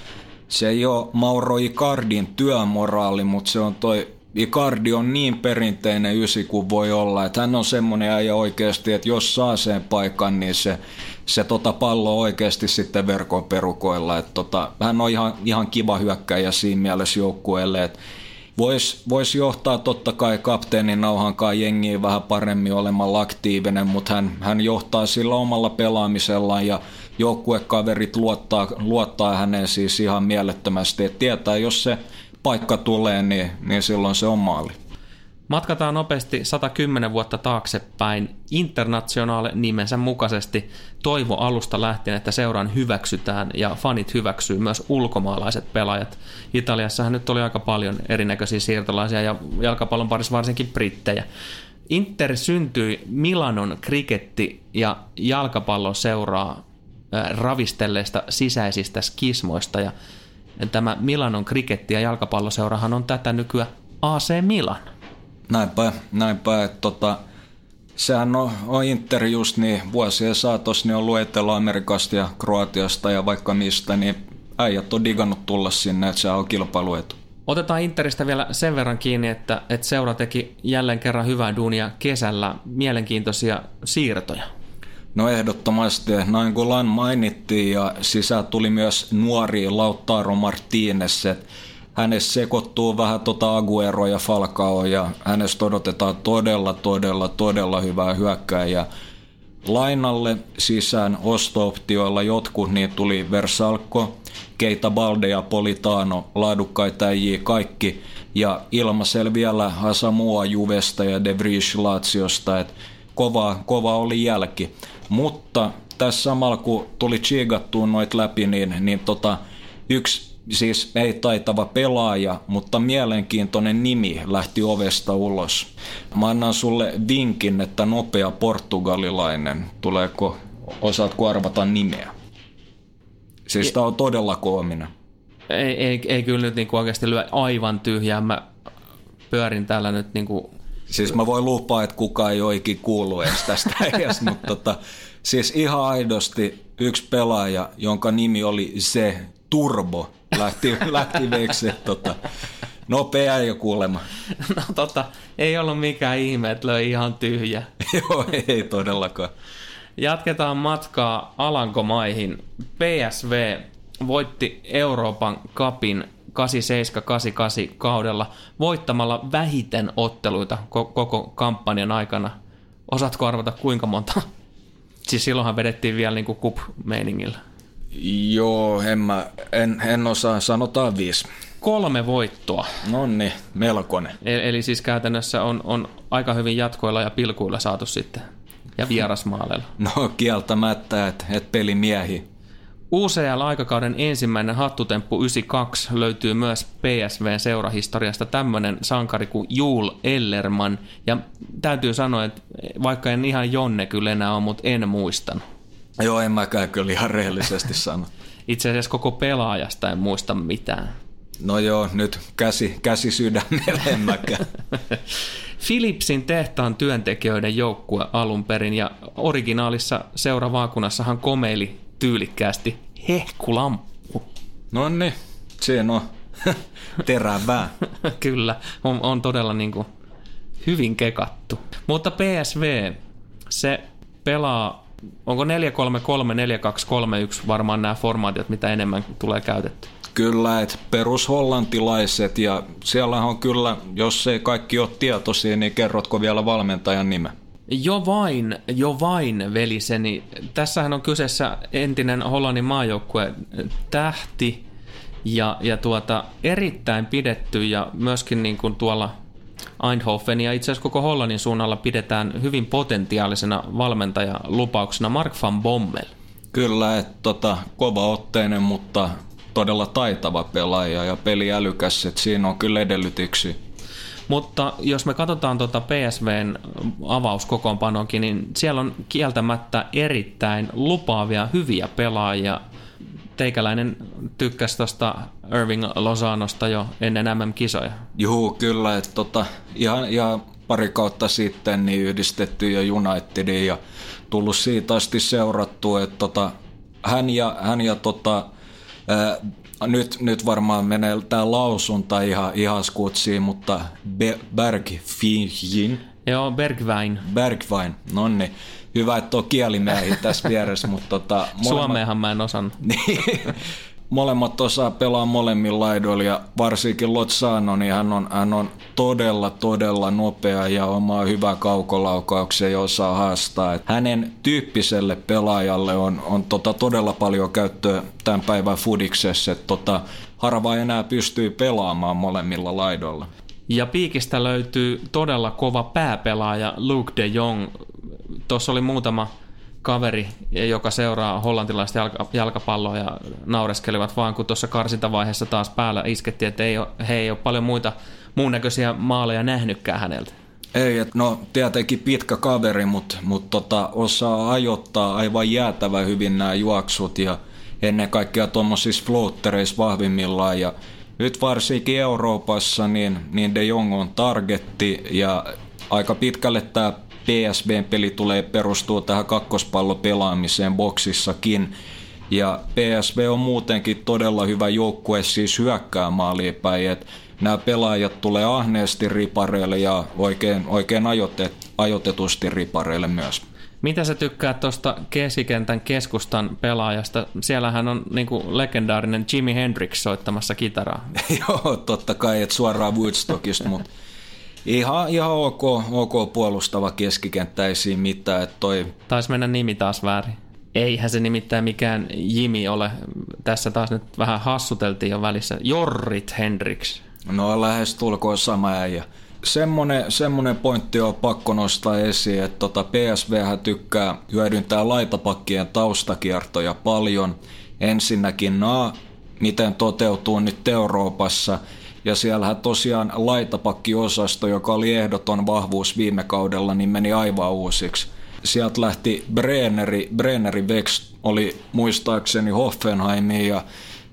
se ei ole Mauro Icardin työmoraali, mutta se on toi Icardi on niin perinteinen ysi kuin voi olla, että hän on semmoinen äijä oikeasti, että jos saa sen paikan, niin se, se tota pallo oikeasti sitten verkon perukoilla. Että tota, hän on ihan, ihan kiva hyökkäjä siinä mielessä joukkueelle, Voisi vois johtaa totta kai kapteenin nauhankaan jengiin vähän paremmin olemalla aktiivinen, mutta hän, hän johtaa sillä omalla pelaamisellaan ja joukkuekaverit luottaa, luottaa häneen siis ihan mielettömästi. Et tietää, jos se paikka tulee, niin, niin silloin se on maali. Matkataan nopeasti 110 vuotta taaksepäin. Internationaale nimensä mukaisesti toivo alusta lähtien, että seuraan hyväksytään ja fanit hyväksyy myös ulkomaalaiset pelaajat. Italiassahan nyt oli aika paljon erinäköisiä siirtolaisia ja jalkapallon parissa varsinkin brittejä. Inter syntyi Milanon kriketti- ja jalkapalloseuraa ravistelleista sisäisistä skismoista ja tämä Milanon kriketti- ja jalkapalloseurahan on tätä nykyään AC Milan. Näinpä, näinpä, että tota, sehän on, on Inter just niin vuosien saatossa niin ollut Etelä-Amerikasta ja Kroatiasta ja vaikka mistä, niin äijät on digannut tulla sinne, että se on kilpailuetu. Otetaan Interistä vielä sen verran kiinni, että, että seura teki jälleen kerran hyvää duunia kesällä mielenkiintoisia siirtoja. No ehdottomasti, noin kuin Lan mainittiin ja sisään tuli myös nuori Lautaro Martínez, että hänessä sekoittuu vähän tota Aguero ja Falcao ja hänestä odotetaan todella, todella, todella hyvää hyökkääjää. Lainalle sisään osto-optioilla jotkut, niin tuli Versalco, Keita Balde ja Politano, laadukkaita äijiä kaikki, ja ilmasel vielä Asamua Juvesta ja De Vries Laziosta, että kova, kova oli jälki. Mutta tässä samalla kun tuli chigattua noit läpi, niin, niin tota, yksi siis ei taitava pelaaja, mutta mielenkiintoinen nimi lähti ovesta ulos. Mä annan sulle vinkin, että nopea portugalilainen. Tuleeko, osaatko arvata nimeä? Siis tämä on todella koominen. Ei, ei, ei kyllä nyt niinku oikeasti lyö aivan tyhjää. Mä pyörin täällä nyt niinku Siis mä voin lupaa, että kukaan ei oikein kuulu edes tästä edes, mutta tota, siis ihan aidosti yksi pelaaja, jonka nimi oli se Turbo, lähti, lähti veksi, tota, nopea jo kuulema. No tota, ei ollut mikään ihme, että löi ihan tyhjä. Joo, ei todellakaan. Jatketaan matkaa Alankomaihin. PSV voitti Euroopan kapin 87-88 kaudella voittamalla vähiten otteluita koko kampanjan aikana. Osaatko arvata kuinka monta? Siis silloinhan vedettiin vielä niin kuin kup-meiningillä. Joo, en, mä, en, en osaa, sanotaan viisi. Kolme voittoa. No niin, melkoinen. Eli, eli siis käytännössä on, on aika hyvin jatkoilla ja pilkuilla saatu sitten. Ja vierasmaaleilla. No kieltämättä, että et pelimiehi. UCL-aikakauden ensimmäinen hattutemppu 92 löytyy myös PSVn seurahistoriasta tämmöinen sankari kuin Jul Ellerman. Ja täytyy sanoa, että vaikka en ihan Jonne kyllä enää ole, mutta en muistan. Joo, en mäkään kyllä ihan rehellisesti sano. Itse asiassa koko pelaajasta en muista mitään. No joo, nyt käsi, käsi sydämellä en mäkään. Philipsin tehtaan työntekijöiden joukkue alun perin ja originaalissa seuravaakunassahan komeili tyylikkäästi hehkulamppu. No niin, siinä on terävää. Kyllä, on, on todella niin kuin hyvin kekattu. Mutta PSV, se pelaa, onko 433, 4231 varmaan nämä formaatiot, mitä enemmän tulee käytetty? Kyllä, että perushollantilaiset ja siellä on kyllä, jos ei kaikki ole tietoisia, niin kerrotko vielä valmentajan nimen? Jo vain, jo vain, veliseni. Tässähän on kyseessä entinen Hollannin maajoukkue tähti ja, ja tuota, erittäin pidetty ja myöskin niin kuin tuolla Eindhoven ja itse asiassa koko Hollannin suunnalla pidetään hyvin potentiaalisena valmentajalupauksena Mark van Bommel. Kyllä, että tota, kova otteinen, mutta todella taitava pelaaja ja peliälykäs, että siinä on kyllä edellytyksiä. Mutta jos me katsotaan tuota PSVn avauskokoonpanokin, niin siellä on kieltämättä erittäin lupaavia, hyviä pelaajia. Teikäläinen tykkäsi tuosta Irving Lozanosta jo ennen MM-kisoja. Juu, kyllä. Että tota, ihan, ihan pari kautta sitten niin yhdistetty jo Unitediin ja tullut siitä asti seurattu, että tota, hän ja, hän ja tota, ää, nyt, nyt varmaan menee tämä lausunta ihan, ihan skutsiin, mutta Be- Bergfin. Joo, Bergvain. Bergvain, no niin. Hyvä, että on kielimiehi tässä vieressä, mutta tota, molemmat... Suomeenhan mä en osannut. Niin. molemmat osaa pelaa molemmilla laidoilla ja varsinkin Lotsano, niin hän on, hän on todella, todella nopea ja omaa hyvä kaukolaukauksia ja osaa haastaa. Et hänen tyyppiselle pelaajalle on, on tota todella paljon käyttöä tämän päivän fudiksessa, että tota, harva enää pystyy pelaamaan molemmilla laidoilla. Ja piikistä löytyy todella kova pääpelaaja Luke de Jong. Tuossa oli muutama kaveri, joka seuraa hollantilaista jalka, jalkapalloa ja naureskelivat vaan, kun tuossa karsintavaiheessa taas päällä iskettiin, että ei ole, he ei ole paljon muita muun näköisiä maaleja nähnytkään häneltä. Ei, että no tietenkin pitkä kaveri, mutta mut tota, osaa ajoittaa aivan jäätävä hyvin nämä juoksut ja ennen kaikkea tuommoisissa floattereissa vahvimmillaan ja nyt varsinkin Euroopassa niin, niin De Jong on targetti ja aika pitkälle tämä PSVn peli tulee perustua tähän kakkospallopelaamiseen boksissakin. Ja PSV on muutenkin todella hyvä joukkue siis hyökkää maaliin päin, että nämä pelaajat tulee ahneesti ripareille ja oikein, oikein ajoitet, ajoitetusti ripareille myös. Mitä sä tykkää tuosta keskikentän keskustan pelaajasta? Siellähän on niinku legendaarinen Jimi Hendrix soittamassa kitaraa. Joo, totta kai, että suoraan Woodstockista, mutta Ihan, ihan ok, ok puolustava keskikenttä, ei siinä mitään. Että toi... Taisi mennä nimi taas väärin. Eihän se nimittäin mikään Jimi ole. Tässä taas nyt vähän hassuteltiin jo välissä. Jorrit Hendrix. No lähes tulkoon sama äijä. Semmonen, semmonen pointti on pakko nostaa esiin, että tota PSV tykkää hyödyntää laitapakkien taustakiertoja paljon. Ensinnäkin naa, miten toteutuu nyt Euroopassa – ja siellähän tosiaan laitapakkiosasto, joka oli ehdoton vahvuus viime kaudella, niin meni aivan uusiksi. Sieltä lähti Brenneri, Brenneri Vex oli muistaakseni Hoffenheimiin ja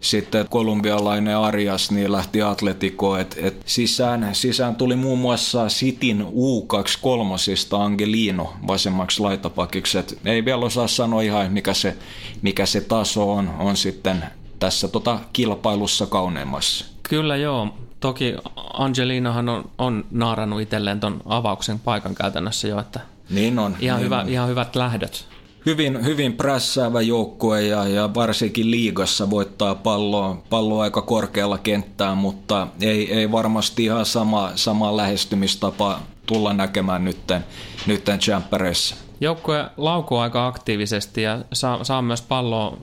sitten kolumbialainen Arias niin lähti Atletico, et, et sisään, sisään tuli muun muassa Sitin U23 Angelino vasemmaksi laitapakiksi, et ei vielä osaa sanoa ihan mikä se, mikä se taso on, on sitten tässä tota kilpailussa kauneemmassa. Kyllä joo. Toki Angelinahan on, on naarannut itselleen ton avauksen paikan käytännössä jo, että niin on. Ihan, niin hyvä, on. ihan hyvät lähdöt. Hyvin, hyvin prässäävä joukkue ja, ja varsinkin liigassa voittaa palloa, palloa aika korkealla kenttää, mutta ei, ei varmasti ihan sama, sama lähestymistapa tulla näkemään nytten, nytten Champereissa. Joukkue laukoo aika aktiivisesti ja saa, saa myös palloa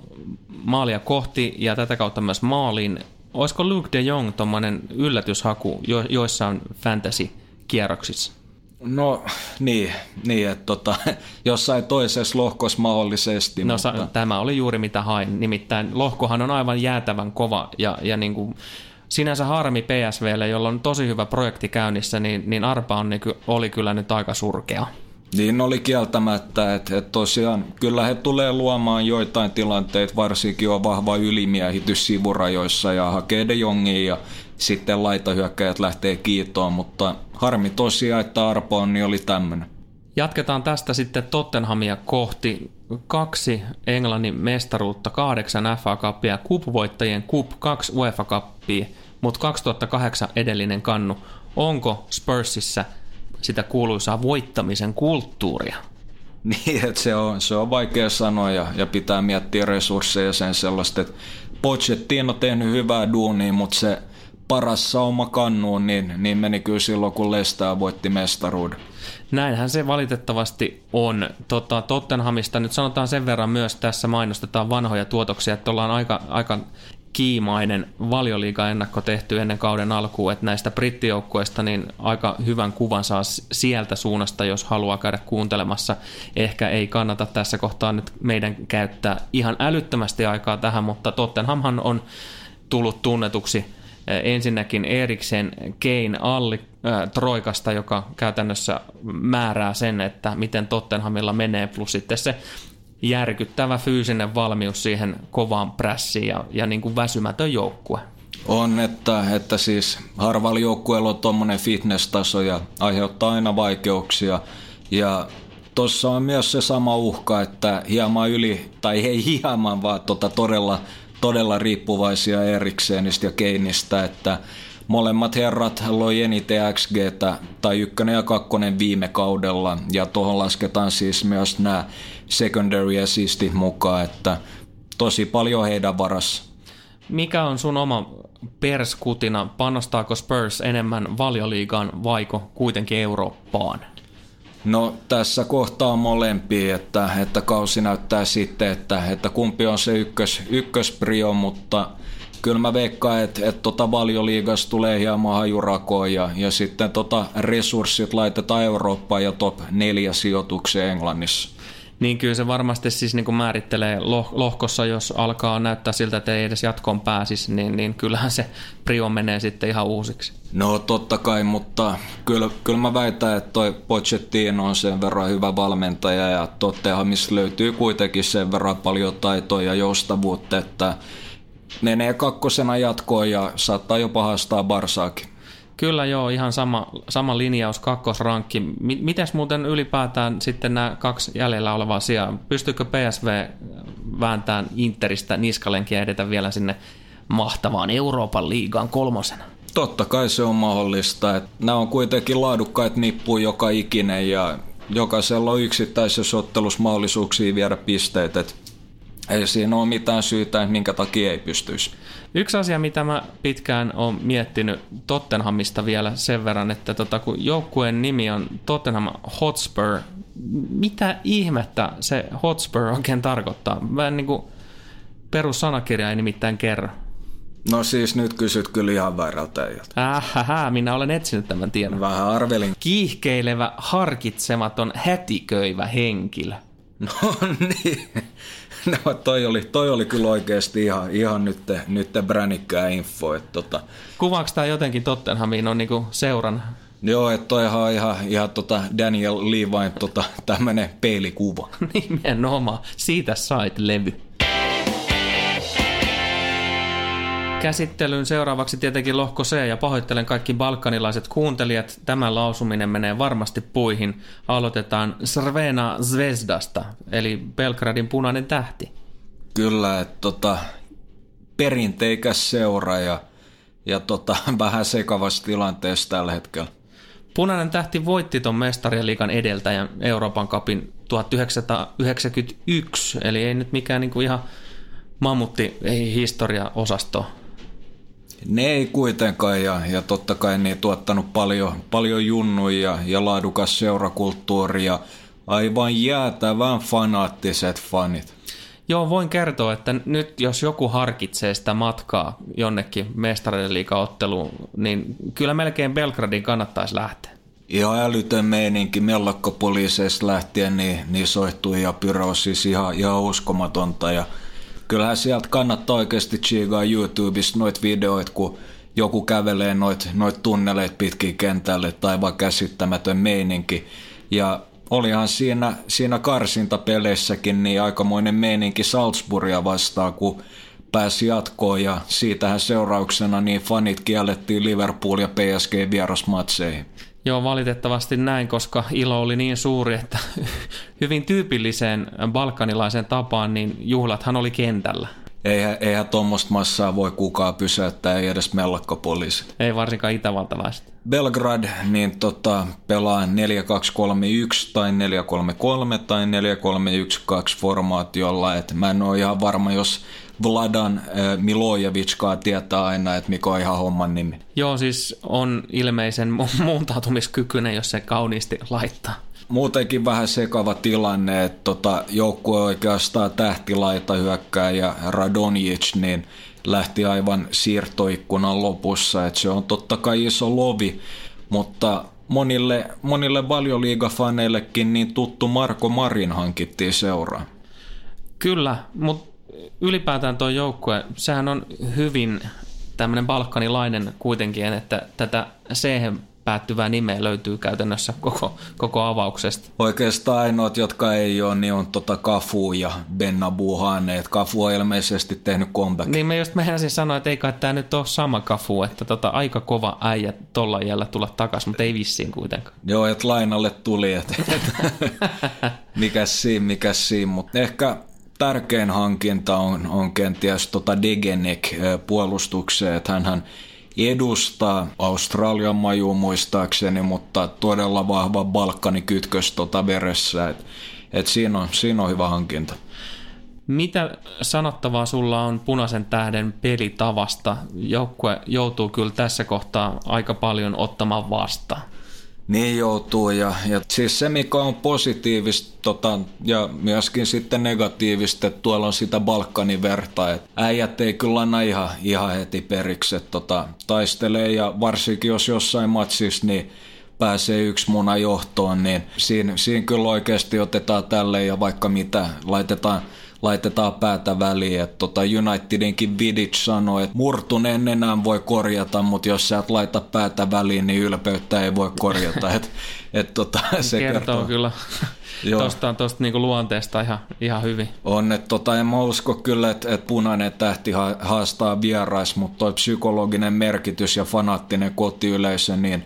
maalia kohti ja tätä kautta myös maaliin olisiko Luke de Jong tuommoinen yllätyshaku jo, joissain fantasy-kierroksissa? No niin, niin että tota, jossain toisessa lohkossa mahdollisesti. No mutta... tämä oli juuri mitä hain, nimittäin lohkohan on aivan jäätävän kova ja, ja niin kuin, sinänsä harmi PSVlle, jolla on tosi hyvä projekti käynnissä, niin, niin Arpa on, niin, oli kyllä nyt aika surkea. Niin oli kieltämättä, että, että tosiaan kyllä he tulee luomaan joitain tilanteita, varsinkin on vahva ylimiehitys sivurajoissa ja hakee de Jongia ja sitten laitahyökkäjät lähtee kiitoon, mutta harmi tosiaan, että Arpo niin oli tämmöinen. Jatketaan tästä sitten Tottenhamia kohti. Kaksi Englannin mestaruutta, kahdeksan FA Cupia, kupvoittajien kup, kaksi UEFA Cupia, mutta 2008 edellinen kannu. Onko Spursissa – sitä kuuluisaa voittamisen kulttuuria? Niin, että se on, se on vaikea sanoa ja, ja pitää miettiä resursseja sen sellaista, että Pochettino on tehnyt hyvää duunia, mutta se paras sauma kannuun, niin, niin meni kyllä silloin, kun Lestää voitti mestaruuden. Näinhän se valitettavasti on. Tota, Tottenhamista nyt sanotaan sen verran myös tässä mainostetaan vanhoja tuotoksia, että ollaan aika, aika kiimainen valioliiga-ennakko tehty ennen kauden alkuun, että näistä brittijoukkueista niin aika hyvän kuvan saa sieltä suunnasta, jos haluaa käydä kuuntelemassa. Ehkä ei kannata tässä kohtaa nyt meidän käyttää ihan älyttömästi aikaa tähän, mutta Tottenhamhan on tullut tunnetuksi eh, ensinnäkin Eriksen Kane Alli äh, Troikasta, joka käytännössä määrää sen, että miten Tottenhamilla menee, plus sitten se järkyttävä fyysinen valmius siihen kovaan prässiin ja, ja niin kuin väsymätön joukkue. On, että, että siis harvalla joukkueella on tuommoinen fitness-taso ja aiheuttaa aina vaikeuksia. Ja tuossa on myös se sama uhka, että hieman yli, tai ei hieman, vaan tota todella, todella riippuvaisia Erikseenistä ja Keinistä, että molemmat herrat loi eniten XG tai ykkönen ja kakkonen viime kaudella ja tuohon lasketaan siis myös nämä secondary assistit mukaan, että tosi paljon heidän varassa. Mikä on sun oma perskutina? Panostaako Spurs enemmän valioliigaan vaiko kuitenkin Eurooppaan? No tässä kohtaa on molempia, että, että kausi näyttää sitten, että, että kumpi on se ykkös, ykkösprio, mutta kyllä mä veikkaan, että, että tota valioliigassa tulee hieman hajurakoon ja, ja sitten tota resurssit laitetaan Eurooppaan ja top neljä sijoitukseen Englannissa. Niin kyllä se varmasti siis niin kuin määrittelee lohkossa, jos alkaa näyttää siltä, että ei edes jatkoon pääsisi, niin, niin kyllähän se prio menee sitten ihan uusiksi. No totta kai, mutta kyllä, kyllä mä väitän, että toi Pochettino on sen verran hyvä valmentaja ja Tottenhamissa löytyy kuitenkin sen verran paljon taitoa ja joustavuutta, että menee kakkosena jatkoon ja saattaa jopa haastaa Barsaakin. Kyllä joo, ihan sama, sama linjaus, kakkosrankki. Mites muuten ylipäätään sitten nämä kaksi jäljellä olevaa sijaa? Pystyykö PSV vääntämään Interistä niskalenkiä edetä vielä sinne mahtavaan Euroopan liigaan kolmosena? Totta kai se on mahdollista. Että nämä on kuitenkin laadukkaita nippuja joka ikinen ja jokaisella on yksittäisessä ottelussa mahdollisuuksia viedä pisteitä. Että ei siinä ole mitään syytä, minkä takia ei pystyisi. Yksi asia, mitä mä pitkään olen miettinyt Tottenhamista vielä sen verran, että tota, kun joukkueen nimi on Tottenham Hotspur, mitä ihmettä se Hotspur oikein tarkoittaa? Vähän niin kuin perussanakirja ei nimittäin kerro. No siis nyt kysyt kyllä ihan väärältä. Ähähä, minä olen etsinyt tämän tiedon. Vähän arvelin. Kiihkeilevä, harkitsematon, hätiköivä henkilö. No niin. No toi oli, toi oli kyllä oikeasti ihan, ihan nyt, nyt bränikkää info. Että tota. Kuvaako tämä jotenkin Tottenhamiin on niinku seuran? Joo, että toihan on ihan, ihan tota Daniel Levain tota, tämmönen peilikuva. Nimenomaan, siitä sait levy. Käsittelyyn seuraavaksi tietenkin lohko C ja pahoittelen kaikki balkanilaiset kuuntelijat. Tämä lausuminen menee varmasti puihin. Aloitetaan Srvena Zvezdasta, eli Belgradin punainen tähti. Kyllä, että tota, perinteikäs seura ja, ja tota, vähän sekavassa tilanteessa tällä hetkellä. Punainen tähti voitti tuon mestariliikan edeltäjän Euroopan kapin 1991, eli ei nyt mikään niinku ihan mammutti historia-osasto ne ei kuitenkaan ja, ja totta kai ne tuottanut paljon, paljon junnuja ja laadukas seurakulttuuri ja aivan jäätävän fanaattiset fanit. Joo, voin kertoa, että nyt jos joku harkitsee sitä matkaa jonnekin mestareiden liikaotteluun, niin kyllä melkein Belgradin kannattaisi lähteä. Ihan älytön meininki mellakkopoliiseista lähtien, niin, niin soihtui ja pyro siis ihan, ihan uskomatonta ja kyllähän sieltä kannattaa oikeasti chigaa YouTubesta noit videoita, kun joku kävelee noit, noit tunneleet pitkin kentälle tai vaan käsittämätön meininki. Ja olihan siinä, siinä karsintapeleissäkin niin aikamoinen meininki Salzburgia vastaan, kun pääsi jatkoon ja siitähän seurauksena niin fanit kiellettiin Liverpool ja PSG vierasmatseihin. Joo, valitettavasti näin, koska ilo oli niin suuri, että hyvin tyypilliseen balkanilaisen tapaan, niin juhlathan oli kentällä. Eihän, eihän tuommoista massaa voi kukaan pysäyttää, ei edes mellakkopoliisi. Ei varsinkaan itävaltalaiset. Belgrad niin tota, pelaa 4-2-3-1 tai 4-3-3 tai 4-3-1-2 formaatiolla. Et mä en ole ihan varma, jos Vladan äh, Milojevickaan tietää aina, että mikä on ihan homman nimi. Joo, siis on ilmeisen mu- muuntautumiskykyinen, jos se kauniisti laittaa. Muutenkin vähän sekava tilanne, että tota, joukkue oikeastaan tähtilaita hyökkääjä Radonjic, niin lähti aivan siirtoikkunan lopussa, että se on totta kai iso lovi, mutta monille, monille valioliigafaneillekin niin tuttu Marko Marin hankittiin seuraan. Kyllä, mutta ylipäätään tuo joukkue, sehän on hyvin tämmöinen balkanilainen kuitenkin, että tätä c päättyvää nimeä löytyy käytännössä koko, koko avauksesta. Oikeastaan ainoat, jotka ei ole, niin on tota Kafu ja Bennabu Hane. Kafu on ilmeisesti tehnyt comeback. Niin mä just meinasin sanoa, että ei kai tämä nyt ole sama Kafu, että tota, aika kova äijä tolla jällä tulla takaisin, mutta ei vissiin kuitenkaan. Joo, että lainalle tuli, että mikäs siinä, mikäs siinä, mutta ehkä tärkein hankinta on, on kenties tota Degenek puolustukseen, että hänhän edustaa Australian maju muistaakseni, mutta todella vahva Balkanikytkös tota veressä, että et siinä, on, siinä on hyvä hankinta. Mitä sanottavaa sulla on punaisen tähden pelitavasta? Joukkue joutuu kyllä tässä kohtaa aika paljon ottamaan vastaan. Niin joutuu ja, ja siis se mikä on positiivista tota, ja myöskin sitten negatiivista, että tuolla on sitä Balkanin verta, että äijät ei kyllä anna ihan, ihan heti periksi, että tota, taistelee ja varsinkin jos jossain matsissa niin pääsee yksi muna johtoon, niin siinä, siinä kyllä oikeasti otetaan tälle ja vaikka mitä laitetaan laitetaan päätä väliin. että tota Unitedinkin Vidic sanoi, että murtuneen enää voi korjata, mutta jos sä et laita päätä väliin, niin ylpeyttä ei voi korjata. et, et tota, se kertoo, kertoo kyllä tuosta, tuosta niinku luonteesta ihan, ihan hyvin. On, että tota, en mä usko kyllä, että, että punainen tähti haastaa vierais, mutta toi psykologinen merkitys ja fanaattinen kotiyleisö, niin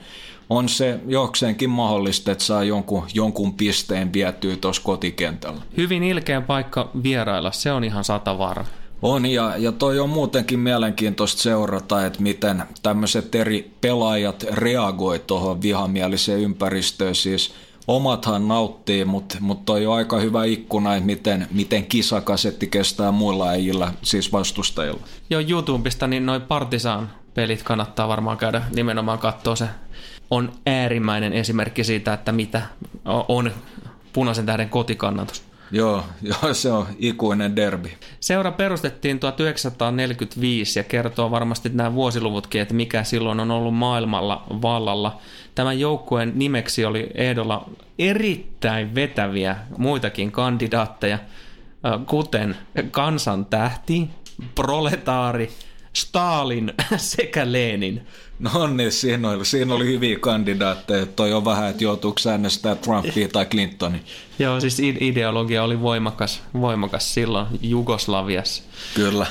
on se jokseenkin mahdollista, että saa jonkun, jonkun pisteen vietyä tuossa kotikentällä. Hyvin ilkeä paikka vierailla, se on ihan sata varma. On ja, ja toi on muutenkin mielenkiintoista seurata, että miten tämmöiset eri pelaajat reagoi tuohon vihamieliseen ympäristöön. Siis omathan nauttii, mutta mut toi on aika hyvä ikkuna, että miten, miten kisakasetti kestää muilla äijillä, siis vastustajilla. Joo, YouTubesta niin noin Partisan pelit kannattaa varmaan käydä nimenomaan katsoa se on äärimmäinen esimerkki siitä, että mitä on punaisen tähden kotikannatus. Joo, joo, se on ikuinen derbi. Seura perustettiin 1945 ja kertoo varmasti nämä vuosiluvutkin, että mikä silloin on ollut maailmalla vallalla. Tämän joukkueen nimeksi oli ehdolla erittäin vetäviä muitakin kandidaatteja, kuten kansantähti, proletaari, Stalin sekä Lenin. No niin, siinä oli, siinä oli hyviä kandidaatteja. Toi on vähän, että joutuuko äänestää Trumpia tai Clintonia. Joo, siis ideologia oli voimakas, voimakas silloin Jugoslaviassa. Kyllä.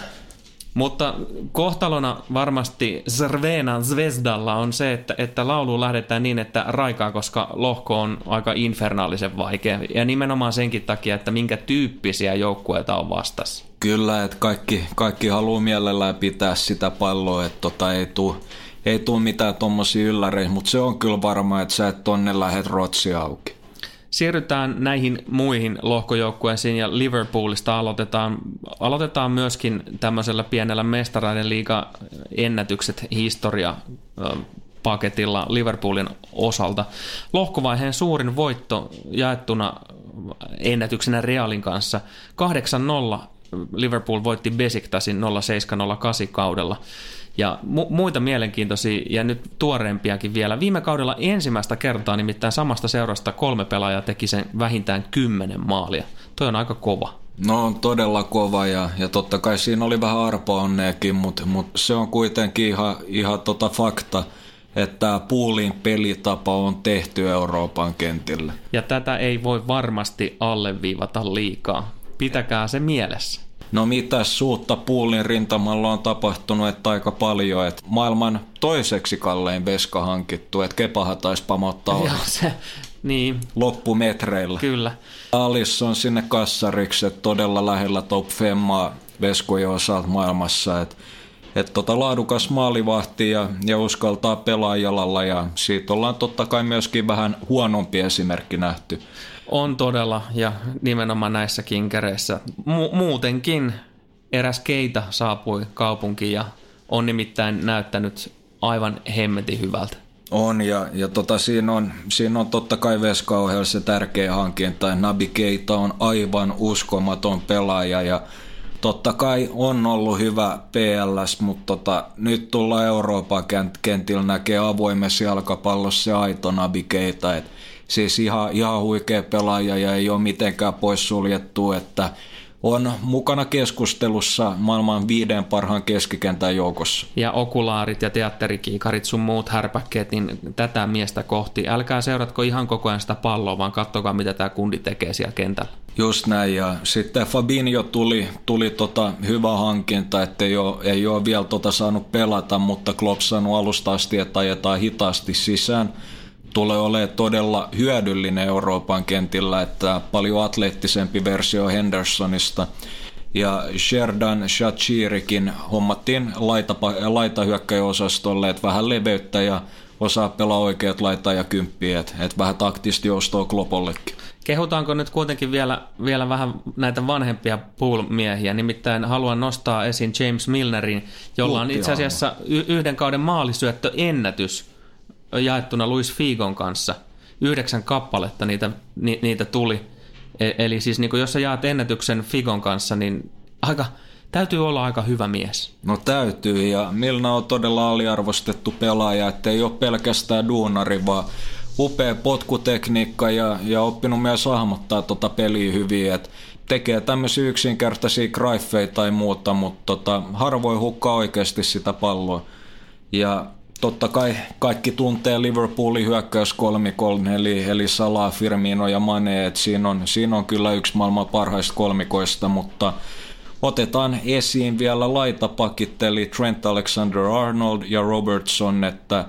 Mutta kohtalona varmasti Zrvena Zvezdalla on se, että, että lauluun lähdetään niin, että raikaa, koska lohko on aika infernaalisen vaikea. Ja nimenomaan senkin takia, että minkä tyyppisiä joukkueita on vastassa. Kyllä, että kaikki, kaikki haluaa mielellään pitää sitä palloa, että tota ei tule ei tule mitään tuommoisia ylläreitä, mutta se on kyllä varma, että sä et tonne lähdet rotsi auki. Siirrytään näihin muihin lohkojoukkueisiin ja Liverpoolista aloitetaan, aloitetaan myöskin tämmöisellä pienellä mestaraiden liiga ennätykset historia paketilla Liverpoolin osalta. Lohkovaiheen suurin voitto jaettuna ennätyksenä Realin kanssa 8-0 Liverpool voitti Besiktasin 0708 kaudella. Ja mu- muita mielenkiintoisia ja nyt tuoreempiakin vielä. Viime kaudella ensimmäistä kertaa nimittäin samasta seurasta kolme pelaajaa teki sen vähintään kymmenen maalia. Toi on aika kova. No on todella kova ja, ja totta kai siinä oli vähän arpaonneekin, mutta mut se on kuitenkin ihan, ihan tota fakta, että puulin pelitapa on tehty Euroopan kentillä. Ja tätä ei voi varmasti alleviivata liikaa. Pitäkää se mielessä. No mitä suutta puulin rintamalla on tapahtunut, että aika paljon, että maailman toiseksi kallein veska hankittu, että Kepaha taisi pamottaa Joo, se, niin. loppumetreillä. Kyllä. Alice on sinne kassariksi, että todella lähellä top femmaa veskojen osalta maailmassa, että et tota laadukas maalivahti ja, ja uskaltaa pelaa jalalla ja siitä ollaan totta kai myöskin vähän huonompi esimerkki nähty. On todella, ja nimenomaan näissä kinkereissä. Mu- muutenkin eräs keitä saapui kaupunkiin ja on nimittäin näyttänyt aivan hemmetin hyvältä. On, ja, ja tota, siinä, on, siinä on totta kai Veska se tärkeä hankinta. Nabi Keita on aivan uskomaton pelaaja, ja totta kai on ollut hyvä PLS, mutta tota, nyt tulla Euroopan kentillä näkee avoimessa jalkapallossa se aito Nabi Keita, että siis ihan, ihan huikea pelaaja ja ei ole mitenkään poissuljettu, että on mukana keskustelussa maailman viiden parhaan keskikentän joukossa. Ja okulaarit ja teatterikiikarit sun muut härpäkkeet, niin tätä miestä kohti. Älkää seuratko ihan koko ajan sitä palloa, vaan katsokaa mitä tämä kundi tekee siellä kentällä. Just näin, ja sitten Fabinho tuli, tuli tota hyvä hankinta, että ei ole, ei ole vielä tota saanut pelata, mutta Klopp sanoi alusta asti, että ajetaan hitaasti sisään tulee olemaan todella hyödyllinen Euroopan kentillä, että paljon atleettisempi versio Hendersonista. Ja Sherdan Shachirikin hommattiin laita, laitahyökkäjäosastolle, että vähän leveyttä ja osaa pelaa oikeat laita ja kymppiä, että, että vähän taktisesti joustoa Klopollekin. Kehutaanko nyt kuitenkin vielä, vielä vähän näitä vanhempia pool-miehiä, nimittäin haluan nostaa esiin James Milnerin, jolla on itse asiassa yhden kauden maalisyöttö ennätys jaettuna Luis Figon kanssa. Yhdeksän kappaletta niitä, ni, niitä tuli. E, eli siis niin jos sä jaat ennätyksen Figon kanssa, niin aika, täytyy olla aika hyvä mies. No täytyy, ja Milna on todella aliarvostettu pelaaja, että ei ole pelkästään duunari, vaan upea potkutekniikka ja, ja oppinut myös hahmottaa tota peliä hyvin, että tekee tämmöisiä yksinkertaisia graifeja tai muuta, mutta tota, harvoin hukkaa oikeasti sitä palloa. Ja totta kai kaikki tuntee Liverpoolin hyökkäyskolmikon, eli, eli Salah, Firmino ja Mane, että siinä on, siinä on kyllä yksi maailman parhaista kolmikoista, mutta otetaan esiin vielä laitapakit, eli Trent Alexander-Arnold ja Robertson, että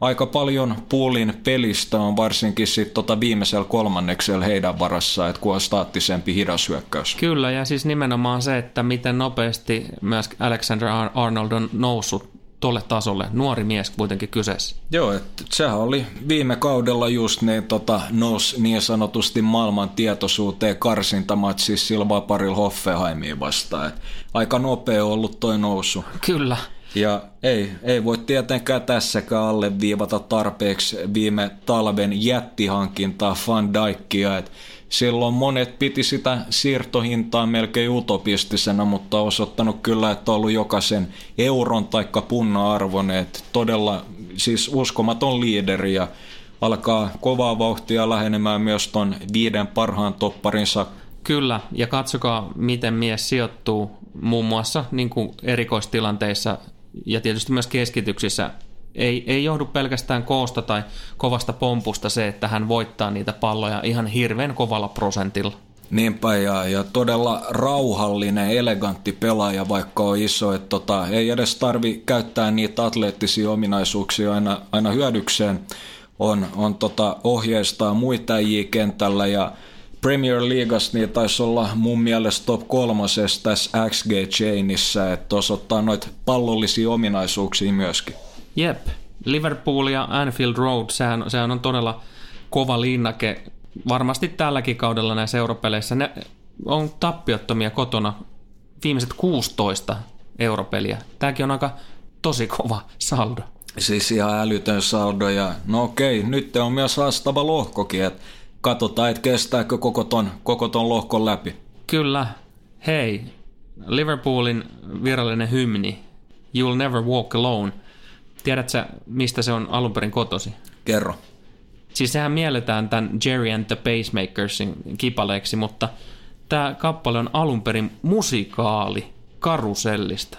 aika paljon puulin pelistä on varsinkin sitten tota viimeisellä kolmanneksella heidän varassa, että kun on staattisempi hidas hyökkäys. Kyllä, ja siis nimenomaan se, että miten nopeasti myös Alexander Arnold on noussut tuolle tasolle. Nuori mies kuitenkin kyseessä. Joo, että sehän oli viime kaudella just niin, tota, nousi niin sanotusti maailman tietoisuuteen karsintamatsissa Silva parilla Hoffenheimiin vastaan. Et aika nopea ollut toi nousu. Kyllä. Ja ei, ei voi tietenkään tässäkään alleviivata tarpeeksi viime talven jättihankintaa Van Dijkia, että Silloin monet piti sitä siirtohintaa melkein utopistisena, mutta osoittanut kyllä, että on ollut jokaisen euron taikka punna arvoinen. Että todella siis uskomaton liideri ja alkaa kovaa vauhtia lähenemään myös ton viiden parhaan topparinsa. Kyllä, ja katsokaa miten mies sijoittuu muun muassa niin kuin erikoistilanteissa ja tietysti myös keskityksissä ei, ei johdu pelkästään koosta tai kovasta pompusta se, että hän voittaa niitä palloja ihan hirveän kovalla prosentilla. Niinpä, ja, ja todella rauhallinen, elegantti pelaaja, vaikka on iso, että tota, ei edes tarvi käyttää niitä atleettisia ominaisuuksia aina, aina hyödykseen. On, on tota, ohjeistaa muita kentällä ja Premier Leagueassa niin taisi olla mun mielestä top kolmosessa tässä XG Chainissa, että osoittaa noita pallollisia ominaisuuksia myöskin. Jep, Liverpool ja Anfield Road, sehän, sehän on todella kova linnake. Varmasti tälläkin kaudella näissä europeleissä ne on tappiottomia kotona viimeiset 16 europeliä. Tämäkin on aika tosi kova saldo. Siis ihan älytön saldo ja no okei, nyt on myös haastava lohkokin, että katsotaan, että kestääkö koko ton, koko ton lohkon läpi. Kyllä. Hei, Liverpoolin virallinen hymni, You'll Never Walk Alone – Tiedätkö mistä se on alun perin kotosi? Kerro. Siis sehän mielletään tämän Jerry and the Pacemakersin kipaleeksi, mutta tämä kappale on alun perin musikaali karusellista.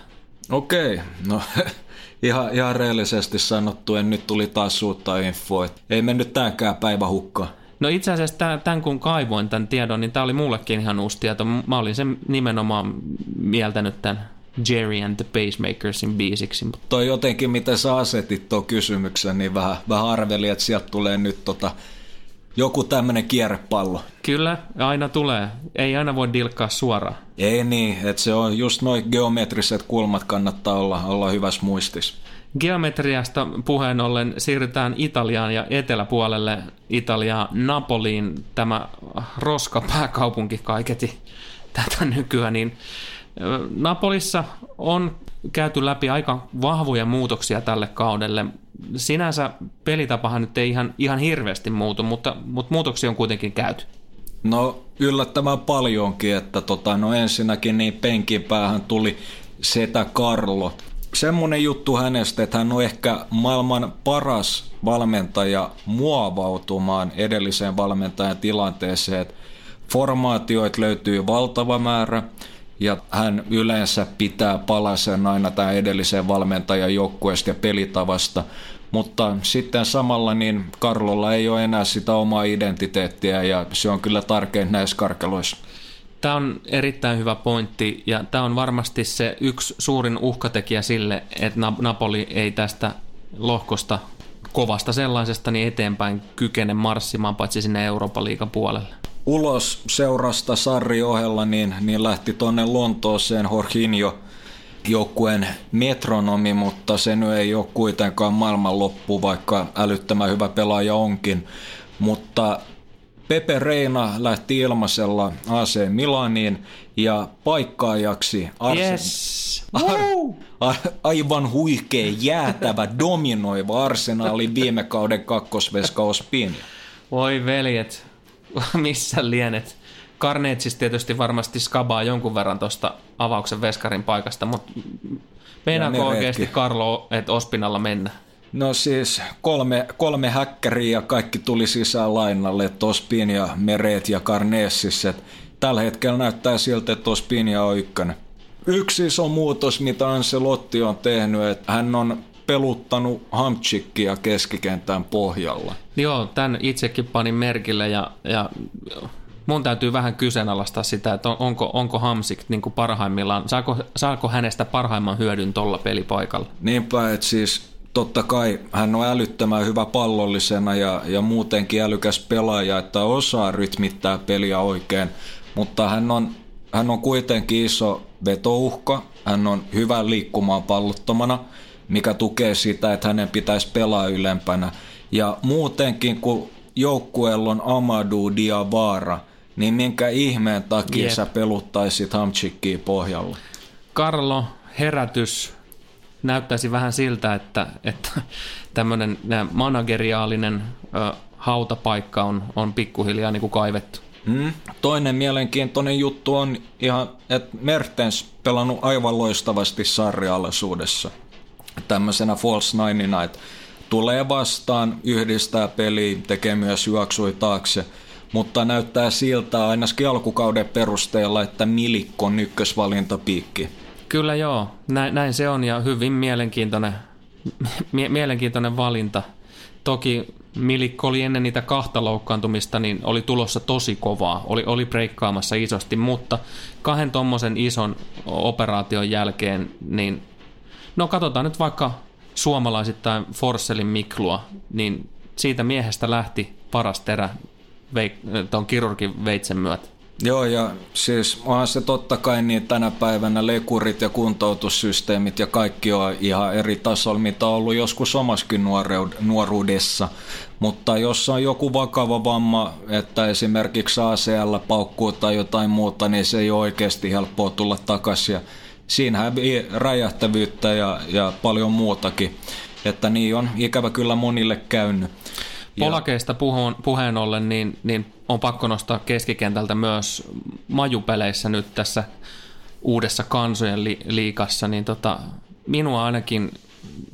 Okei, no ihan, ihan reellisesti sanottu, en nyt tuli taas suuttaa infoa. Ei mennyt tämänkään päivä hukkaan. No itse asiassa tämän, tämän kun kaivoin tämän tiedon, niin tämä oli mullekin ihan uusi tieto. Mä olin sen nimenomaan mieltänyt tämän Jerry and the Pacemakersin biisiksi. Toi jotenkin, miten sä asetit tuon kysymyksen, niin vähän, vähän arveli, että sieltä tulee nyt tota, joku tämmöinen kierrepallo. Kyllä, aina tulee. Ei aina voi dilkkaa suoraan. Ei niin, että se on just noin geometriset kulmat kannattaa olla, olla hyvässä muistis. Geometriasta puheen ollen siirrytään Italiaan ja eteläpuolelle Italiaan Napoliin, tämä roska pääkaupunki kaiketi tätä nykyään, niin Napolissa on käyty läpi aika vahvoja muutoksia tälle kaudelle. Sinänsä pelitapahan nyt ei ihan, ihan hirveästi muutu, mutta, mutta muutoksia on kuitenkin käyty. No yllättävän paljonkin, että tota, no ensinnäkin niin penkin päähän tuli Setä Karlo. Semmoinen juttu hänestä, että hän on ehkä maailman paras valmentaja muovautumaan edelliseen valmentajan tilanteeseen, että Formaatioita löytyy valtava määrä ja hän yleensä pitää palasen aina tämän edellisen valmentajan joukkueesta ja pelitavasta, mutta sitten samalla niin Karlolla ei ole enää sitä omaa identiteettiä ja se on kyllä tärkein näissä karkeloissa. Tämä on erittäin hyvä pointti ja tämä on varmasti se yksi suurin uhkatekijä sille, että Napoli ei tästä lohkosta kovasta sellaisesta niin eteenpäin kykene marssimaan paitsi sinne Euroopan liigan puolelle. Ulos seurasta Sarri ohella niin, niin lähti tuonne Lontooseen Jorginho joukkueen metronomi, mutta se nyt ei ole kuitenkaan maailmanloppu, vaikka älyttömän hyvä pelaaja onkin. Mutta Pepe Reina lähti ilmaisella AC Milaniin ja paikkaajaksi Arsen... Yes. Ar- ar- aivan huikea, jäätävä, dominoiva arsenaali viime kauden kakkosveska Ospinia. Voi veljet, missä lienet. Karneetsis tietysti varmasti skabaa jonkun verran tuosta avauksen veskarin paikasta, mutta meinaako oikeasti Karlo, että Ospinalla mennä? No siis kolme, kolme häkkäriä ja kaikki tuli sisään lainalle, Ospinia, Meret ja Karneessis. Tällä hetkellä näyttää siltä, että Ospinia on ykkönen. Yksi iso muutos, mitä Ancelotti on tehnyt, että hän on peluttanut Hamchikkia keskikentän pohjalla. Joo, tämän itsekin panin merkille ja, ja mun täytyy vähän kyseenalaistaa sitä, että onko, onko Hamsik niin kuin parhaimmillaan, saako, saako hänestä parhaimman hyödyn tuolla pelipaikalla? Niinpä, että siis totta kai hän on älyttömän hyvä pallollisena ja, ja muutenkin älykäs pelaaja, että osaa rytmittää peliä oikein, mutta hän on, hän on kuitenkin iso vetouhka, hän on hyvä liikkumaan pallottomana, mikä tukee sitä, että hänen pitäisi pelaa ylempänä. Ja muutenkin, kun joukkueella on Amadou Diawara, niin minkä ihmeen takia yep. sä peluttaisit Hamchikkiä pohjalla? Karlo, herätys näyttäisi vähän siltä, että, että tämmöinen manageriaalinen ö, hautapaikka on, on pikkuhiljaa niin kuin kaivettu. Hmm. Toinen mielenkiintoinen juttu on ihan, että Mertens pelannut aivan loistavasti sarjalaisuudessa. Tämmöisenä false nine että tulee vastaan, yhdistää peliä, tekee myös juoksui taakse, mutta näyttää siltä ainakin alkukauden perusteella, että Milikko on ykkösvalintapiikki. Kyllä joo, näin, näin se on ja hyvin mielenkiintoinen, mie- mielenkiintoinen valinta. Toki Milikko oli ennen niitä kahta loukkaantumista, niin oli tulossa tosi kovaa, oli, oli breikkaamassa isosti, mutta kahden tommosen ison operaation jälkeen, niin no katsotaan nyt vaikka suomalaisittain Forsselin Miklua, niin siitä miehestä lähti paras terä tuon kirurgin veitsen myötä. Joo, ja siis onhan se totta kai niin tänä päivänä lekurit ja kuntoutussysteemit ja kaikki on ihan eri tasolla, mitä on ollut joskus omaskin nuoruudessa. Mutta jos on joku vakava vamma, että esimerkiksi ACL paukkuu tai jotain muuta, niin se ei ole oikeasti helppoa tulla takaisin. Siinä hävii räjähtävyyttä ja, ja paljon muutakin. Että niin on ikävä kyllä monille käynyt. Polakeista puhun, puheen ollen, niin, niin on pakko nostaa keskikentältä myös majupeleissä nyt tässä uudessa kansojen li- liikassa, niin tota, minua ainakin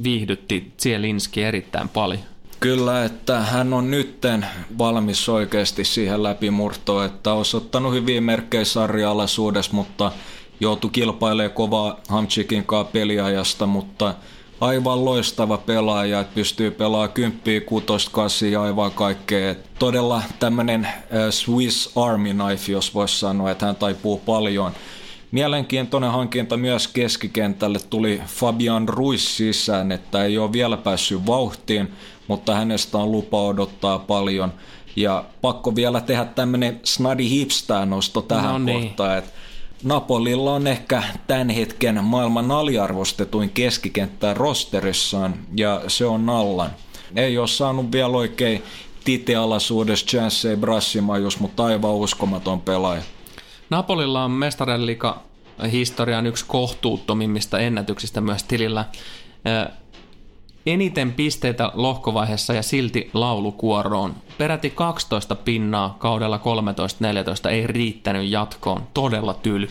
viihdytti Zielinski erittäin paljon. Kyllä, että hän on nytten valmis oikeasti siihen läpimurtoon, että on osoittanut hyviä merkkejä sarja-alaisuudessa, mutta joutui kilpailemaan kovaa Hamchikin kanssa peliajasta, mutta – aivan loistava pelaaja, että pystyy pelaamaan kymppiä, kutosta, kasia, aivan kaikkea. Todella tämmöinen Swiss Army knife, jos voisi sanoa, että hän taipuu paljon. Mielenkiintoinen hankinta myös keskikentälle tuli Fabian Ruiz sisään, että ei ole vielä päässyt vauhtiin, mutta hänestä on lupa odottaa paljon. Ja pakko vielä tehdä tämmöinen snadi hipstää nosto tähän no niin. kohtaan, että Napolilla on ehkä tämän hetken maailman aliarvostetuin keskikenttä rosterissaan ja se on Nallan. Ei ole saanut vielä oikein titealaisuudessa Chancey Brassimajus, mutta aivan uskomaton pelaaja. Napolilla on mestarellika historian yksi kohtuuttomimmista ennätyksistä myös tilillä eniten pisteitä lohkovaiheessa ja silti laulukuoroon. Peräti 12 pinnaa kaudella 13-14 ei riittänyt jatkoon. Todella tyly.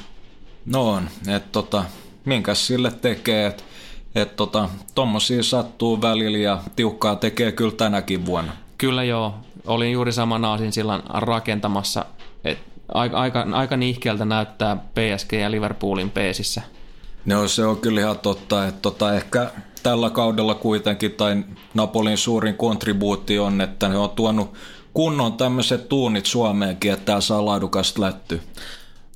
No on, että tota, minkäs sille tekee, että et tota, tommosia sattuu välillä ja tiukkaa tekee kyllä tänäkin vuonna. Kyllä joo, olin juuri saman aasin sillan rakentamassa, että aika, aika, aika nihkeältä näyttää PSG ja Liverpoolin peesissä. No se on kyllä ihan totta, että tota, ehkä tällä kaudella kuitenkin, tai Napolin suurin kontribuutti on, että ne on tuonut kunnon tämmöiset tuunit Suomeenkin, että tää saa laadukasta lätty.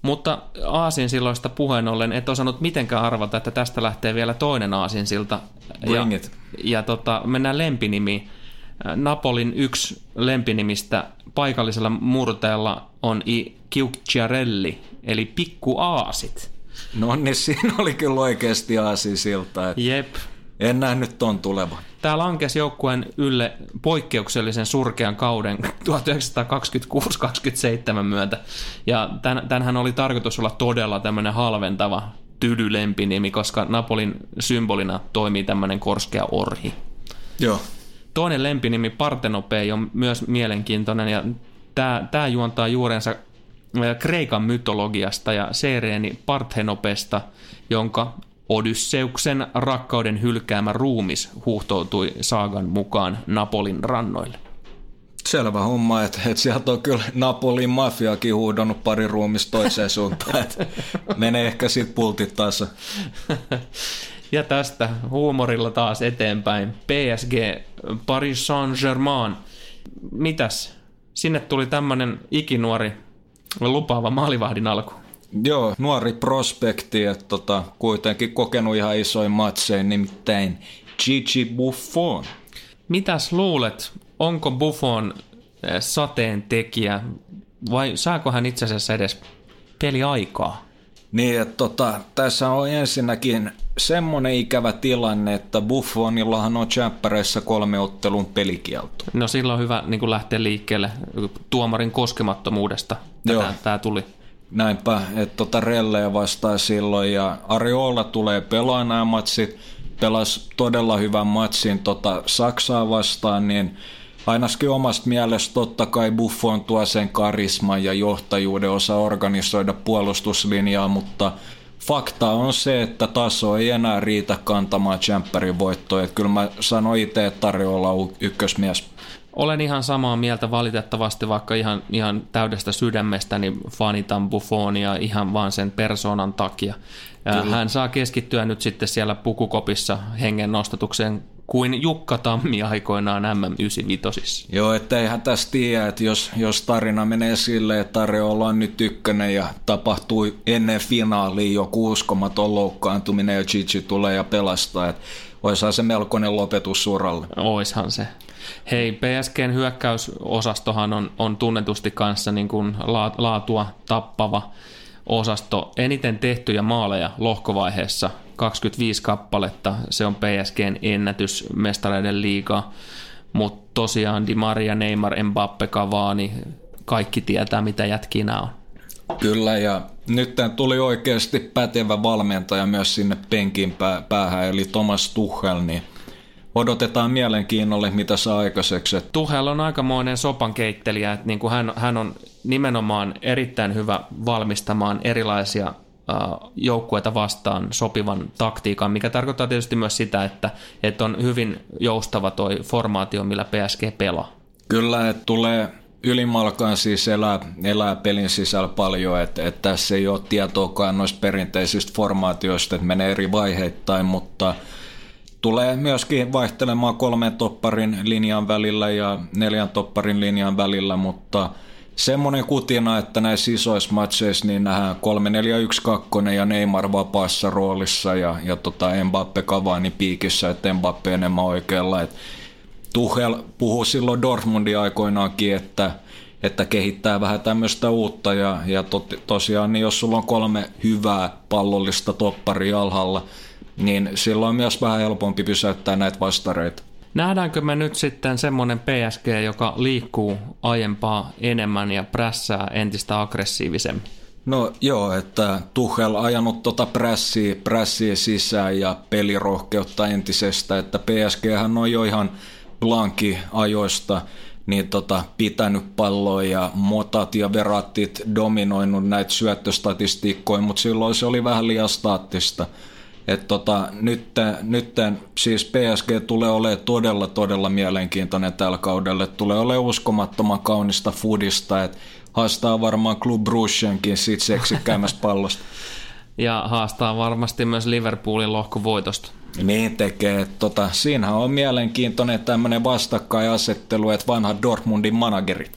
Mutta Aasin silloista puheen ollen, et osannut mitenkään arvata, että tästä lähtee vielä toinen Aasinsilta. Bring ja, it. ja tota, mennään lempinimiin. Napolin yksi lempinimistä paikallisella murteella on I Chiarelli, eli pikku aasit. No niin, siinä oli kyllä oikeasti Aasinsilta, että Jep. En nähnyt ton tulevan. Tämä lankesi joukkueen ylle poikkeuksellisen surkean kauden 1926-27 myötä. Ja tän, tänhän oli tarkoitus olla todella tämmöinen halventava tydylempinimi, koska Napolin symbolina toimii tämmöinen korskea orhi. Joo. Toinen lempinimi Partenopei on myös mielenkiintoinen ja tämä, tämä juontaa juurensa äh, Kreikan mytologiasta ja Sereeni Parthenopesta, jonka Odysseuksen rakkauden hylkäämä ruumis huuhtoutui saagan mukaan Napolin rannoille. Selvä homma, että, että sieltä on kyllä Napolin mafiakin huudannut pari ruumista toiseen suuntaan. Että menee ehkä sit pultit taas. Ja tästä huumorilla taas eteenpäin. PSG, Paris Saint-Germain. Mitäs? Sinne tuli tämmönen ikinuori lupaava maalivahdin alku. Joo, nuori prospekti, että tota, kuitenkin kokenut ihan isoin matseja, nimittäin Gigi Buffon. Mitäs luulet, onko Buffon eh, sateen tekijä vai saako hän itse asiassa edes peliaikaa? Niin, että tota, tässä on ensinnäkin semmoinen ikävä tilanne, että Buffonillahan on Champereissa kolme ottelun pelikielto. No silloin on hyvä niin lähteä liikkeelle tuomarin koskemattomuudesta. Tämä tuli. Näinpä, että tota Relleä vastaa silloin ja Ariola tulee pelaa nämä matsit, pelasi todella hyvän matsin tota Saksaa vastaan, niin ainakin omasta mielestä totta kai Buffon tuo sen karisman ja johtajuuden osa organisoida puolustuslinjaa, mutta fakta on se, että taso ei enää riitä kantamaan Champerin voittoa. Kyllä mä sanoin itse, että on ykkösmies. Olen ihan samaa mieltä valitettavasti, vaikka ihan, ihan täydestä sydämestäni fanitan Buffonia ihan vaan sen persoonan takia. Ja hän saa keskittyä nyt sitten siellä pukukopissa hengen nostatukseen kuin Jukka Tammi aikoinaan MM95. Joo, että eihän tässä tiedä, että jos, jos tarina menee silleen, että Ariola on nyt ykkönen ja tapahtui ennen finaalia joku uskomaton loukkaantuminen ja Gigi tulee ja pelastaa, että olisihan se melkoinen lopetus suralle. Oishan se. Hei, PSGn hyökkäysosastohan on, on tunnetusti kanssa niin kuin la, laatua tappava osasto. Eniten tehtyjä maaleja lohkovaiheessa, 25 kappaletta. Se on PSGn ennätys mestareiden liigaa. Mutta tosiaan Di Maria, Neymar, Mbappe, Cavani, kaikki tietää mitä jätkinä on. Kyllä, ja nyt tuli oikeasti pätevä valmentaja myös sinne penkin pää- päähän, eli Thomas Tuchel, niin odotetaan mielenkiinnolle, mitä saa aikaiseksi. Et Tuhel on aikamoinen sopan keittelijä, että niin kuin hän, hän on nimenomaan erittäin hyvä valmistamaan erilaisia äh, joukkueita vastaan sopivan taktiikan, mikä tarkoittaa tietysti myös sitä, että, että on hyvin joustava toi formaatio, millä PSG pelaa. Kyllä, että tulee ylimalkaan siis elää, elää pelin sisällä paljon, että, että tässä ei ole tietoakaan noista perinteisistä formaatioista, että menee eri vaiheittain, mutta tulee myöskin vaihtelemaan kolmen topparin linjan välillä ja neljän topparin linjan välillä, mutta semmoinen kutina, että näissä isoissa matseissa niin nähdään 3-4-1-2 ja Neymar vapaassa roolissa ja, ja tota Mbappe Cavani piikissä, että Mbappe enemmän oikealla. Et Tuchel puhui silloin Dortmundin aikoinaankin, että, että kehittää vähän tämmöistä uutta ja, ja tot, tosiaan niin jos sulla on kolme hyvää pallollista topparia alhaalla, niin silloin on myös vähän helpompi pysäyttää näitä vastareita. Nähdäänkö me nyt sitten semmoinen PSG, joka liikkuu aiempaa enemmän ja prässää entistä aggressiivisemmin? No joo, että Tuchel ajanut tota prässiä, prässiä sisään ja pelirohkeutta entisestä, että PSG on jo ihan blanki ajoista niin tota, pitänyt palloa ja motat ja verattit dominoinut näitä syöttöstatistiikkoja, mutta silloin se oli vähän liian staattista. Et tota, nyt, nyt siis PSG tulee olemaan todella, todella mielenkiintoinen tällä kaudella. Tulee olemaan uskomattoman kaunista foodista, että haastaa varmaan Club Bruggenkin siitä seksikkäämmästä pallosta. Ja haastaa varmasti myös Liverpoolin lohkovoitosta. Niin tekee. Tota, siinähän on mielenkiintoinen tämmöinen vastakkainasettelu, että vanha Dortmundin manageri.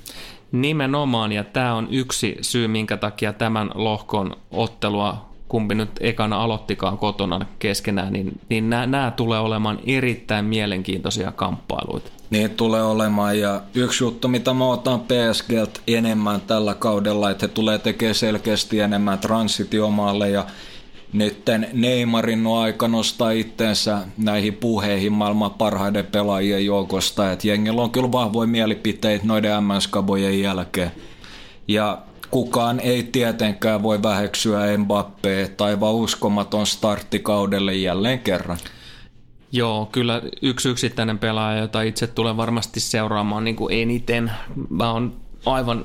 Nimenomaan, ja tämä on yksi syy, minkä takia tämän lohkon ottelua, kumpi nyt ekana aloittikaan kotona keskenään, niin, niin nämä tulee olemaan erittäin mielenkiintoisia kamppailuita. Niin tulee olemaan, ja yksi juttu, mitä mä otan PSGltä enemmän tällä kaudella, että he tulee tekemään selkeästi enemmän transitiomalle, ja nytten Neymarin on aika nostaa itteensä näihin puheihin maailman parhaiden pelaajien joukosta, että jengillä on kyllä vahvoja mielipiteitä noiden MS-kabojen jälkeen. Ja kukaan ei tietenkään voi väheksyä Mbappé tai vaan uskomaton starttikaudelle jälleen kerran. Joo, kyllä yksi yksittäinen pelaaja, jota itse tulen varmasti seuraamaan niin kuin eniten. Mä oon aivan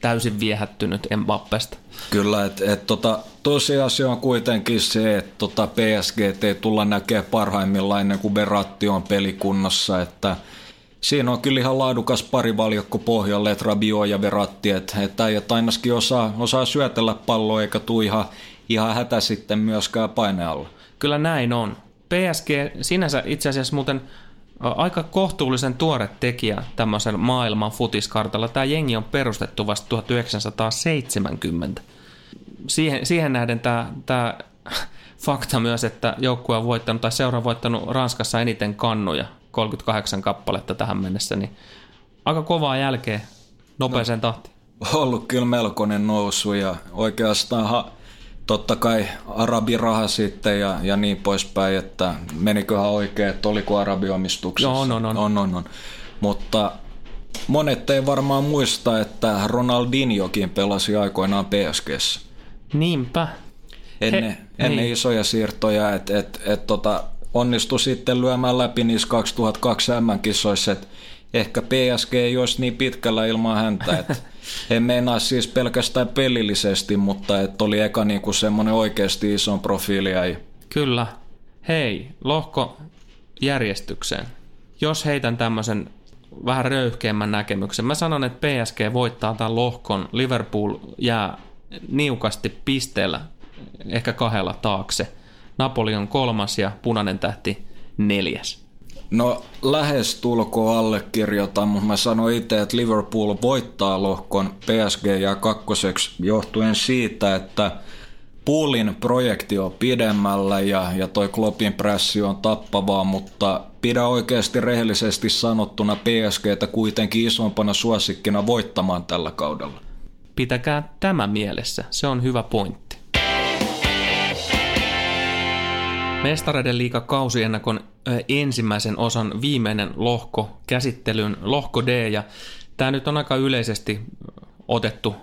täysin viehättynyt Mbappesta. Kyllä, että et, tota, tosiasia on kuitenkin se, että tota PSG ei tulla näkemään parhaimmillaan ennen kuin Verratti on pelikunnossa, että siinä on kyllä ihan laadukas parivaljakko pohjalle, että Rabio ja Veratti, että, että äijät ainakin osaa, osaa syötellä palloa eikä tule ihan, ihan hätä sitten myöskään painealla. Kyllä näin on. PSG sinänsä itse asiassa muuten aika kohtuullisen tuore tekijä tämmöisen maailman futiskartalla. Tämä jengi on perustettu vasta 1970. Siihen, siihen nähden tämä, tämä fakta myös, että joukkue on voittanut tai seura on voittanut Ranskassa eniten kannuja, 38 kappaletta tähän mennessä, niin aika kovaa jälkeen nopeeseen no, tahtiin. Ollut kyllä melkoinen nousu ja oikeastaan ha- totta kai arabiraha sitten ja, ja niin poispäin, että meniköhän oikein, että oliko arabiomistuksessa. Joo, on, on. on, on, on. Mutta monet ei varmaan muista, että Ronaldinhokin pelasi aikoinaan PSGssä. Niinpä. Ennen, He, ennen niin. isoja siirtoja, että et, et, tota, onnistui sitten lyömään läpi niissä 2002 M-kisoissa, että ehkä PSG ei olisi niin pitkällä ilman häntä, että en meinaa siis pelkästään pelillisesti, mutta että oli eka niinku semmoinen oikeasti ison profiili Kyllä. Hei, lohko järjestykseen. Jos heitän tämmöisen vähän röyhkeämmän näkemyksen. Mä sanon, että PSG voittaa tämän lohkon. Liverpool jää niukasti pisteellä, ehkä kahdella taakse. Napoli on kolmas ja punainen tähti neljäs. No lähes tulkoon allekirjoitan, mutta mä sanoin itse, että Liverpool voittaa lohkon PSG ja kakkoseksi johtuen siitä, että Poolin projekti on pidemmällä ja, ja toi Kloppin pressi on tappavaa, mutta pidä oikeasti rehellisesti sanottuna PSGtä kuitenkin isompana suosikkina voittamaan tällä kaudella. Pitäkää tämä mielessä, se on hyvä pointti. Mestareiden liiga kausiennakon ensimmäisen osan viimeinen lohko käsittelyyn, lohko D, ja tämä nyt on aika yleisesti otettu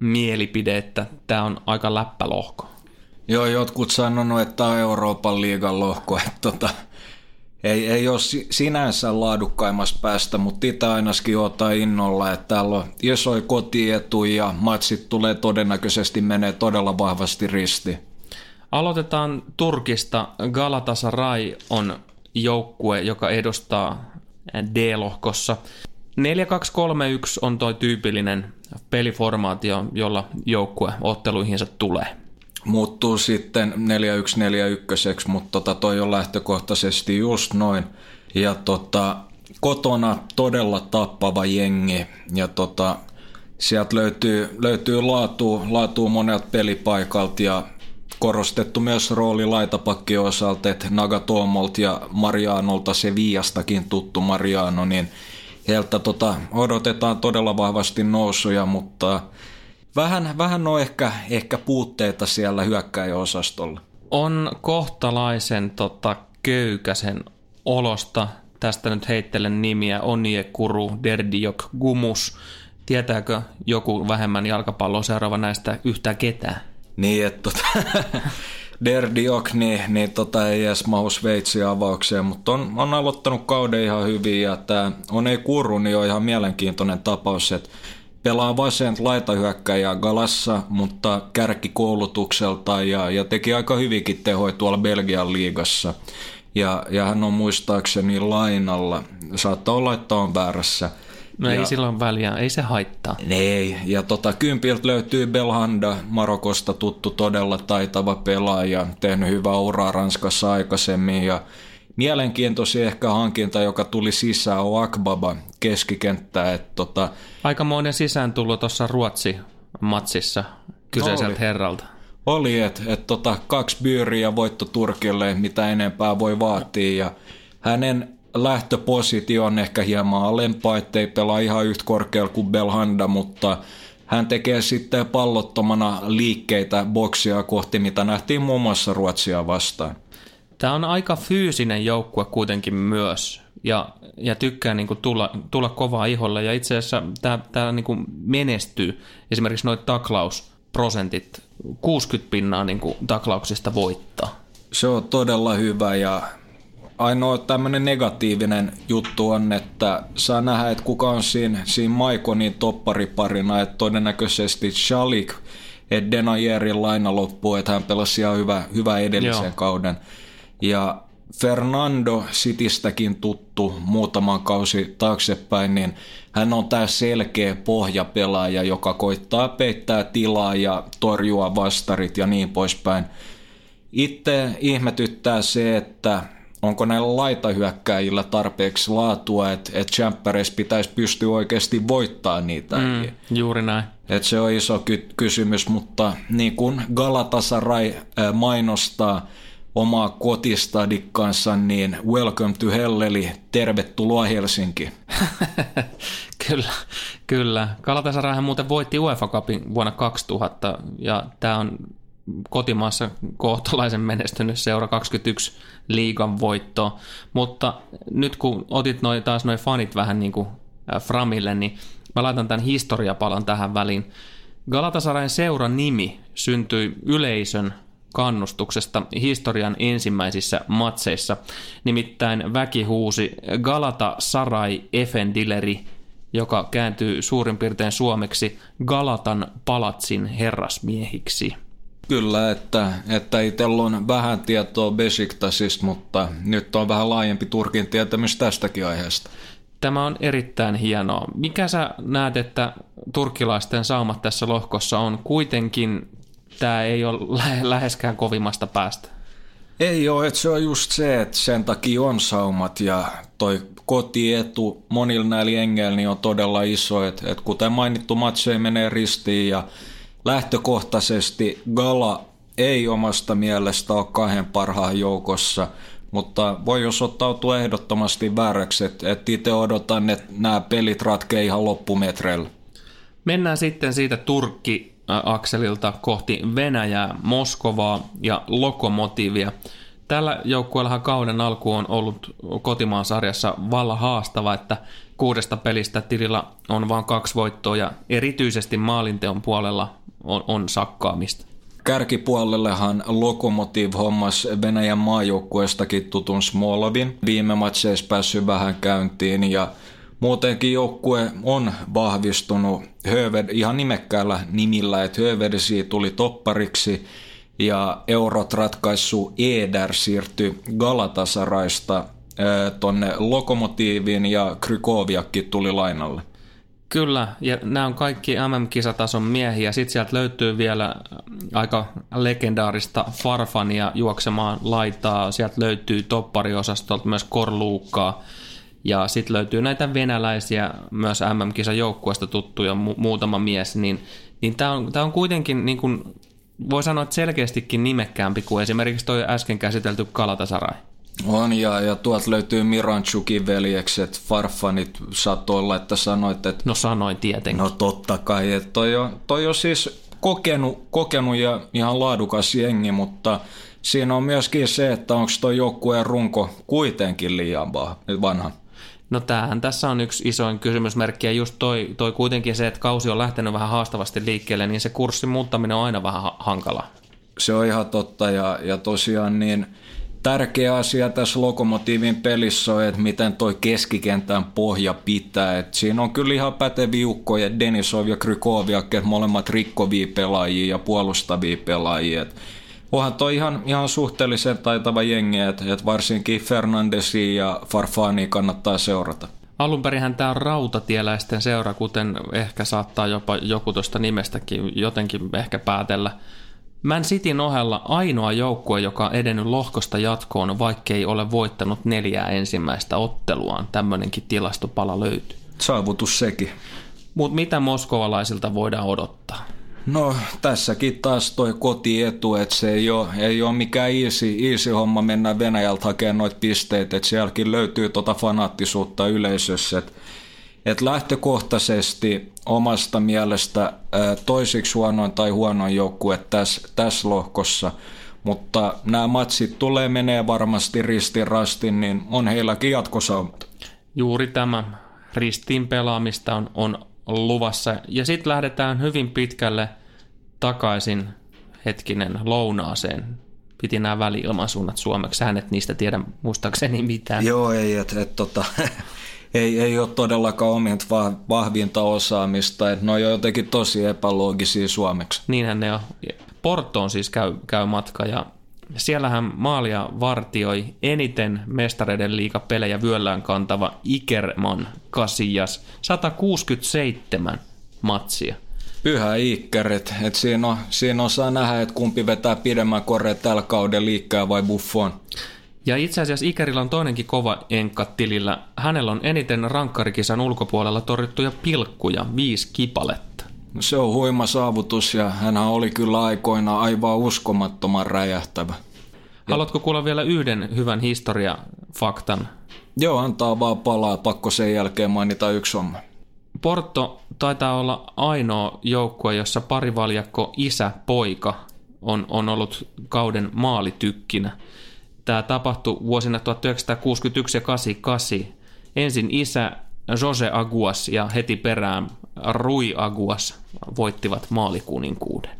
mielipide, että tämä on aika läppälohko. Joo, jotkut sanonut, että tämä on Euroopan liigan lohko, että tota, ei, ei ole sinänsä laadukkaimmassa päästä, mutta itse ainakin ottaa innolla, että täällä on isoja kotietu ja matsit tulee todennäköisesti menee todella vahvasti risti. Aloitetaan Turkista. Galatasaray on joukkue, joka edustaa D-lohkossa. 4-2-3-1 on tuo tyypillinen peliformaatio, jolla joukkue otteluihinsa tulee. Muuttuu sitten 4-1-4-1, mutta tota toi on lähtökohtaisesti just noin. Ja tota, kotona todella tappava jengi ja tota, sieltä löytyy, löytyy laatu, laatu monelta pelipaikalta ja korostettu myös rooli laitapakki osalta, että Nagatomolt ja Marianolta se viiastakin tuttu Mariano, niin heiltä tota, odotetaan todella vahvasti nousuja, mutta vähän, vähän on ehkä, ehkä puutteita siellä hyökkäjäosastolla. On kohtalaisen tota, köykäsen olosta. Tästä nyt heittelen nimiä Onie Kuru, Derdiok, Gumus. Tietääkö joku vähemmän jalkapalloa seuraava näistä yhtään ketään? Niin, että tota, Derdiok, niin, niin tota, ei edes mahu Sveitsin avaukseen, mutta on, on aloittanut kauden ihan hyvin ja tämä on ei kurru, niin on ihan mielenkiintoinen tapaus, että pelaa vasen laitahyökkäjä Galassa, mutta kärkikoulutukselta ja, ja teki aika hyvinkin tehoja tuolla Belgian liigassa. Ja, ja hän on muistaakseni lainalla, saattaa olla, että on väärässä, No ja, ei silloin väliä, ei se haittaa. Ei, ja tota, kympiltä löytyy Belhanda, Marokosta tuttu todella taitava pelaaja, tehnyt hyvää uraa Ranskassa aikaisemmin ja mielenkiintoisia ehkä hankinta, joka tuli sisään, on Akbaba keskikenttä. Että tota, Aikamoinen sisään tullut tuossa Ruotsi-matsissa kyseiseltä Oli. herralta. oli, että et tota, kaksi byyriä voitto Turkille, mitä enempää voi vaatia. Ja hänen lähtöpositio on ehkä hieman alempaa, ettei pelaa ihan yhtä korkealla kuin Belhanda, mutta hän tekee sitten pallottomana liikkeitä boksia kohti, mitä nähtiin muun muassa Ruotsia vastaan. Tämä on aika fyysinen joukkue kuitenkin myös, ja, ja tykkää niin kuin tulla, tulla kovaa iholle, ja itse asiassa tämä, tämä niin kuin menestyy. Esimerkiksi noita taklausprosentit, 60 pinnaa niin kuin taklauksista voittaa. Se on todella hyvä ja ainoa tämmöinen negatiivinen juttu on, että saa nähdä, että kuka on siinä, siinä Maikonin toppariparina, että todennäköisesti Shalik, että Denayerin laina loppuu, että hän pelasi ihan hyvä, hyvä edellisen Joo. kauden. Ja Fernando Sitistäkin tuttu muutaman kausi taaksepäin, niin hän on tämä selkeä pohjapelaaja, joka koittaa peittää tilaa ja torjua vastarit ja niin poispäin. Itse ihmetyttää se, että onko näillä laitahyökkäjillä tarpeeksi laatua, että, että Champeres pitäisi pystyä oikeasti voittaa niitä. Mm. Juuri näin. Et se on iso ky- kysymys, mutta niin kuin Galatasaray äh, mainostaa omaa kotistadikkansa, niin welcome to hell, eli tervetuloa Helsinki. kyllä, kyllä. Galatasarayhan muuten voitti UEFA Cupin vuonna 2000 ja tämä on kotimaassa kohtalaisen menestynyt seura 21 liigan voitto. Mutta nyt kun otit noi, taas noin fanit vähän niin kuin Framille, niin mä laitan tämän historiapalan tähän väliin. Galatasarayn seuran nimi syntyi yleisön kannustuksesta historian ensimmäisissä matseissa. Nimittäin väki huusi Galata Sarai Efendileri, joka kääntyy suurin piirtein suomeksi Galatan palatsin herrasmiehiksi. Kyllä, että, että itsellä on vähän tietoa Besiktasista, mutta nyt on vähän laajempi Turkin tietämys tästäkin aiheesta. Tämä on erittäin hienoa. Mikä sä näet, että turkkilaisten saumat tässä lohkossa on? Kuitenkin tämä ei ole lä- läheskään kovimmasta päästä. Ei ole, että se on just se, että sen takia on saumat ja toi kotietu monilla näillä jengeillä niin on todella iso, että, että kuten mainittu matseja menee ristiin ja lähtökohtaisesti Gala ei omasta mielestä ole kahden parhaan joukossa, mutta voi osoittautua ehdottomasti vääräksi, että, että itse odotan, että nämä pelit ratkeaa ihan loppumetreillä. Mennään sitten siitä Turkki-akselilta kohti Venäjää, Moskovaa ja Lokomotivia. Tällä joukkueellahan kauden alku on ollut kotimaan sarjassa valla haastava, että kuudesta pelistä tilillä on vain kaksi voittoa ja erityisesti maalinteon puolella on, on sakkaamista. Kärkipuolellehan Lokomotiv hommas Venäjän maajoukkueestakin tutun Smolovin. Viime matseissa päässyt vähän käyntiin ja muutenkin joukkue on vahvistunut Höved, ihan nimekkäällä nimillä, että Hövedsi tuli toppariksi ja eurot ratkaisu Eder siirtyi Galatasaraista tonne Lokomotiiviin ja Krykoviakki tuli lainalle. Kyllä, ja nämä on kaikki MM-kisatason miehiä. Sitten sieltä löytyy vielä aika legendaarista Farfania juoksemaan laitaa. Sieltä löytyy toppariosastolta myös Korluukkaa. Ja sitten löytyy näitä venäläisiä myös MM-kisajoukkueesta tuttuja mu- muutama mies. Niin, niin tämä on, on kuitenkin, niin kuin, voi sanoa, että selkeästikin nimekkäämpi kuin esimerkiksi tuo äsken käsitelty Kalatasarai. On, ja, ja tuolta löytyy Miranchukin veljekset, Farfanit, saattoi olla, että sanoit, että No sanoin tietenkin. no totta kai, että toi on, toi on siis kokenut, kokenut ja ihan laadukas jengi, mutta siinä on myöskin se, että onko toi joukkueen runko kuitenkin liian va- vanha. No tämähän tässä on yksi isoin kysymysmerkki ja just toi, toi kuitenkin se, että kausi on lähtenyt vähän haastavasti liikkeelle, niin se kurssin muuttaminen on aina vähän ha- hankala. Se on ihan totta ja, ja tosiaan niin tärkeä asia tässä Lokomotiivin pelissä on, että miten toi keskikentän pohja pitää. Et siinä on kyllä ihan päteviä ukkoja, Denisov ja Krykoviak, molemmat rikkovia pelaajia ja puolustavia pelaajia. Et onhan toi ihan, ihan suhteellisen taitava jengi, että et varsinkin Fernandesi ja Farfani kannattaa seurata. Alunperinhän tämä on rautatieläisten seura, kuten ehkä saattaa jopa joku tuosta nimestäkin jotenkin ehkä päätellä. Man Cityn ohella ainoa joukkue, joka on edennyt lohkosta jatkoon, vaikkei ole voittanut neljää ensimmäistä otteluaan. Tämmöinenkin tilastopala löytyy. Saavutus sekin. Mutta mitä moskovalaisilta voidaan odottaa? No tässäkin taas toi kotietu, että se ei ole, ei ole mikään easy, easy homma mennä Venäjältä hakemaan noita pisteitä, että sielläkin löytyy tota fanaattisuutta yleisössä, että et lähtökohtaisesti omasta mielestä toisiksi huonoin tai huonoin joukkue tässä täs lohkossa, mutta nämä matsit tulee menee varmasti ristin rastin, niin on heilläkin jatkosaumat. Juuri tämä ristiin pelaamista on, on luvassa. Ja sitten lähdetään hyvin pitkälle takaisin hetkinen lounaaseen. Piti nämä väli-ilmansuunnat suomeksi. Hänet niistä tiedä muistaakseni mitään. Joo, ei, että et, tota, ei, ei ole todellakaan omint vahvinta osaamista. Että ne on jotenkin tosi epäloogisia suomeksi. Niinhän ne on. Portoon siis käy, käy matka ja siellähän maalia vartioi eniten mestareiden liigapelejä vyöllään kantava Ikerman Casillas 167 matsia. Pyhä Ikkerit, että siinä, on, siinä osaa nähdä, että kumpi vetää pidemmän koreen tällä kauden liikkää vai Buffon. Ja itse asiassa Ikerillä on toinenkin kova enkka tilillä. Hänellä on eniten rankkarikisan ulkopuolella torjuttuja pilkkuja, viisi kipaletta. No se on huima saavutus ja hän oli kyllä aikoina aivan uskomattoman räjähtävä. Haluatko kuulla vielä yhden hyvän historiafaktan? Joo, antaa vaan palaa. Pakko sen jälkeen mainita yksi homma. Porto taitaa olla ainoa joukkue, jossa parivaljakko isä-poika on, on ollut kauden maalitykkinä. Tämä tapahtui vuosina 1961 ja 88. Ensin isä Jose Aguas ja heti perään Rui Aguas voittivat maalikuninkuuden.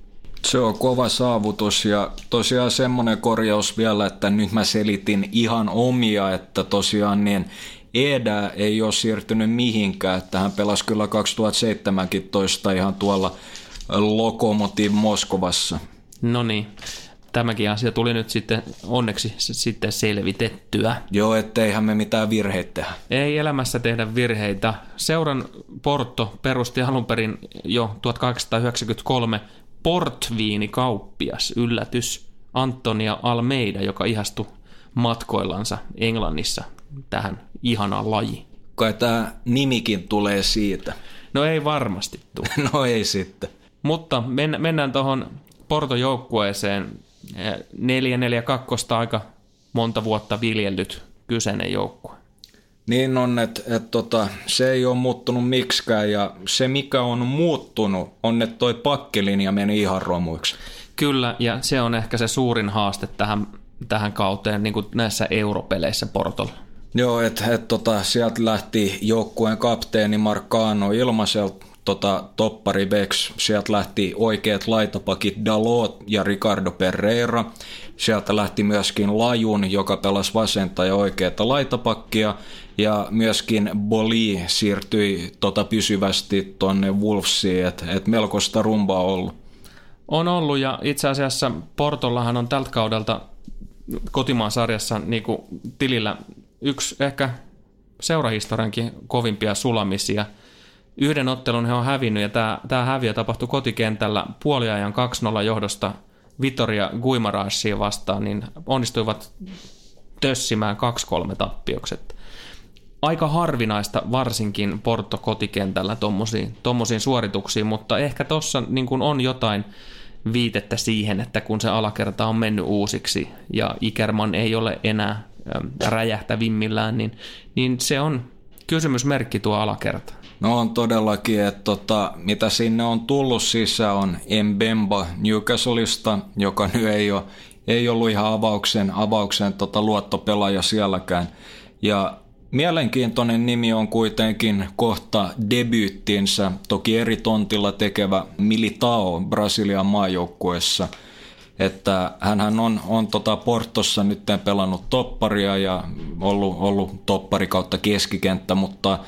Se on kova saavutus ja tosiaan semmoinen korjaus vielä, että nyt mä selitin ihan omia, että tosiaan niin Eda ei ole siirtynyt mihinkään, että hän pelasi kyllä 2017 ihan tuolla Lokomotiv Moskovassa. No niin, tämäkin asia tuli nyt sitten onneksi sitten selvitettyä. Joo, etteihän me mitään virheitä tehdä. Ei elämässä tehdä virheitä. Seuran Porto perusti alun perin jo 1893 portviinikauppias, yllätys, Antonia Almeida, joka ihastui matkoillansa Englannissa tähän ihanaan lajiin. Kai tämä nimikin tulee siitä. No ei varmasti tule. no ei sitten. Mutta men, mennään tuohon Porto-joukkueeseen. 4-4-2 aika monta vuotta viljellyt kyseinen joukkue. Niin on, että et tota, se ei ole muuttunut miksikään ja se mikä on muuttunut on, että toi pakkelinja meni ihan romuiksi. Kyllä, ja se on ehkä se suurin haaste tähän, tähän kauteen niin kuin näissä europeleissä Portolla. Joo, että et, tota, sieltä lähti joukkueen kapteeni Marcano ilmaiselta tota, toppari Bex, sieltä lähti oikeat laitapakit Dalot ja Ricardo Pereira. Sieltä lähti myöskin Lajun, joka pelasi vasenta ja oikeata laitapakkia. Ja myöskin Boli siirtyi tota pysyvästi tuonne Wolvesiin, että et melkoista rumbaa ollut. On ollut ja itse asiassa Portollahan on tältä kaudelta kotimaan sarjassa niin tilillä yksi ehkä seurahistoriankin kovimpia sulamisia. Yhden ottelun he on hävinnyt ja tämä, tämä häviö tapahtui kotikentällä puoliajan 2-0 johdosta Vitoria Guimarãesia vastaan, niin onnistuivat tössimään 2-3 tappiokset. Aika harvinaista varsinkin Porto kotikentällä tommosiin suorituksiin, mutta ehkä tuossa niin on jotain viitettä siihen, että kun se alakerta on mennyt uusiksi ja Ikerman ei ole enää räjähtävimmillään, niin, niin se on kysymysmerkki tuo alakerta. No on todellakin, että tota, mitä sinne on tullut sisään on Mbemba Newcastleista, joka nyt ei, ole, ei ollut ihan avauksen, avauksen tota, luottopelaaja sielläkään. Ja Mielenkiintoinen nimi on kuitenkin kohta debyyttinsä, toki eri tontilla tekevä Militao Brasilian maajoukkueessa. Että hän on, on tota Portossa nyt pelannut topparia ja ollut, ollut toppari kautta keskikenttä, mutta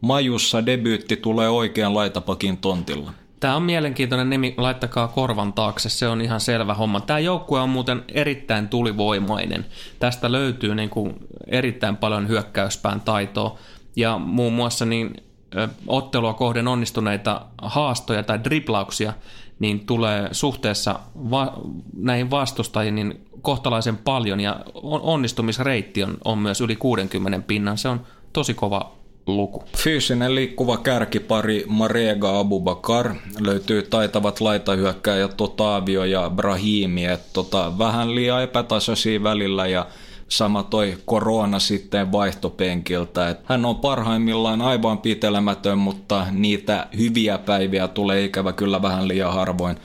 Majussa debyytti tulee oikean laitapakin tontilla. Tämä on mielenkiintoinen nimi, laittakaa korvan taakse, se on ihan selvä homma. Tämä joukkue on muuten erittäin tulivoimainen. Tästä löytyy niin kuin erittäin paljon hyökkäyspään taitoa. Ja muun muassa niin ottelua kohden onnistuneita haastoja tai driplauksia niin tulee suhteessa va- näihin vastustajiin niin kohtalaisen paljon ja onnistumisreitti on, on myös yli 60 pinnan. Se on tosi kova luku. Fyysinen liikkuva kärkipari Marega Abubakar löytyy taitavat laitahyökkäjät Otavio ja Brahimi, että tota, vähän liian epätasaisia välillä ja sama toi korona sitten vaihtopenkiltä. Et hän on parhaimmillaan aivan pitelemätön, mutta niitä hyviä päiviä tulee ikävä kyllä vähän liian harvoin.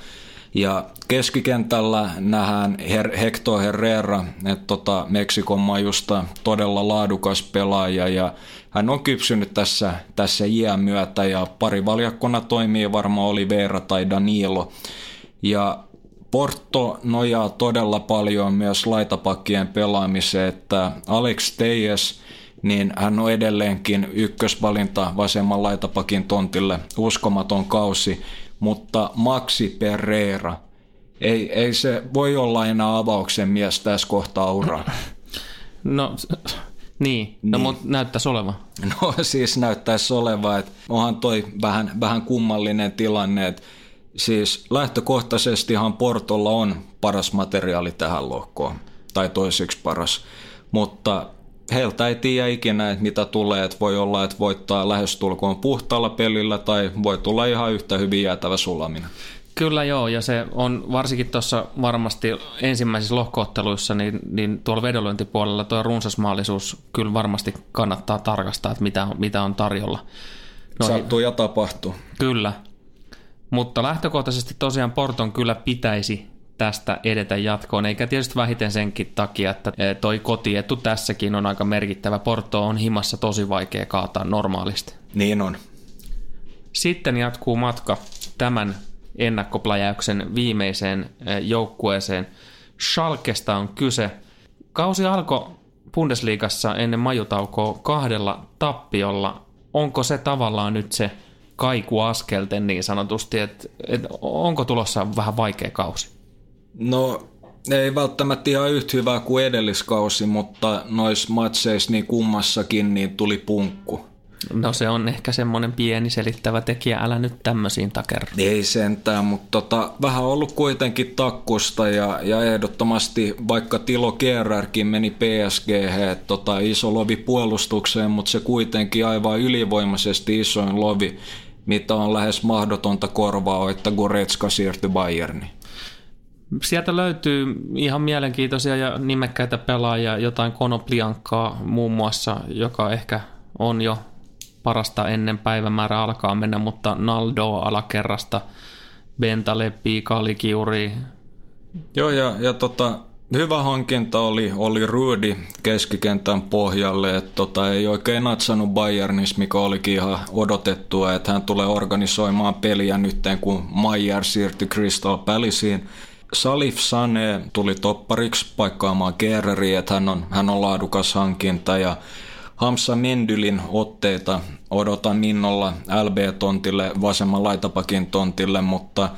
Ja keskikentällä nähdään Her- Hector Herrera, että tota Meksikon majusta todella laadukas pelaaja ja hän on kypsynyt tässä, tässä iän myötä ja pari valjakkona toimii varmaan Oliveira tai Danilo. Ja Porto nojaa todella paljon myös laitapakkien pelaamiseen, että Alex Tejes, niin hän on edelleenkin ykkösvalinta vasemman laitapakin tontille, uskomaton kausi, mutta Maxi Pereira, ei, ei se voi olla enää avauksen mies tässä kohtaa uraa. No niin, no, niin. mutta näyttäisi oleva. No siis näyttäisi oleva, että onhan toi vähän, vähän kummallinen tilanne, että siis lähtökohtaisestihan Portolla on paras materiaali tähän lohkoon, tai toiseksi paras, mutta heiltä ei tiedä ikinä, että mitä tulee, että voi olla, että voittaa lähestulkoon puhtaalla pelillä tai voi tulla ihan yhtä hyvin jäätävä sulaminen. Kyllä joo, ja se on varsinkin tuossa varmasti ensimmäisissä lohkootteluissa, niin, niin tuolla vedonlyöntipuolella tuo runsasmaallisuus kyllä varmasti kannattaa tarkastaa, että mitä, mitä on tarjolla. No, Sattuu ja tapahtuu. Kyllä, mutta lähtökohtaisesti tosiaan Porton kyllä pitäisi tästä edetä jatkoon, eikä tietysti vähiten senkin takia, että eh, toi kotietu tässäkin on aika merkittävä. Porto on himassa tosi vaikea kaataa normaalisti. Niin on. Sitten jatkuu matka tämän ennakkopläjäyksen viimeiseen eh, joukkueeseen. Schalkesta on kyse. Kausi alkoi Bundesliigassa ennen majutaukoa kahdella tappiolla. Onko se tavallaan nyt se kaikuaskelten niin sanotusti, että, että onko tulossa vähän vaikea kausi? No ei välttämättä ihan yhtä hyvää kuin edelliskausi, mutta noissa matseissa niin kummassakin niin tuli punkku. No se on ehkä semmoinen pieni selittävä tekijä, älä nyt tämmöisiin takerra. Ei sentään, mutta tota, vähän ollut kuitenkin takkusta ja, ja ehdottomasti vaikka Tilo Kerrärkin meni PSG, tota, iso lovi puolustukseen, mutta se kuitenkin aivan ylivoimaisesti isoin lovi, mitä on lähes mahdotonta korvaa, että Goretzka siirtyi Bayerniin. Sieltä löytyy ihan mielenkiintoisia ja nimekkäitä pelaajia, jotain Konopliankkaa muun muassa, joka ehkä on jo parasta ennen päivämäärä alkaa mennä, mutta Naldo alakerrasta, Bentaleppi, Kalikiuri. Joo, ja, ja tota, hyvä hankinta oli, oli Ruudi keskikentän pohjalle, että tota, ei oikein natsannut Bayernissa, mikä olikin ihan odotettua, että hän tulee organisoimaan peliä nyt, kun Mayer siirtyi Crystal Palaceen. Salif Sane tuli toppariksi paikkaamaan Kerreriä, että hän on, hän on laadukas hankinta ja Hamsa Mendylin otteita odotan innolla LB-tontille, vasemman laitapakin tontille, mutta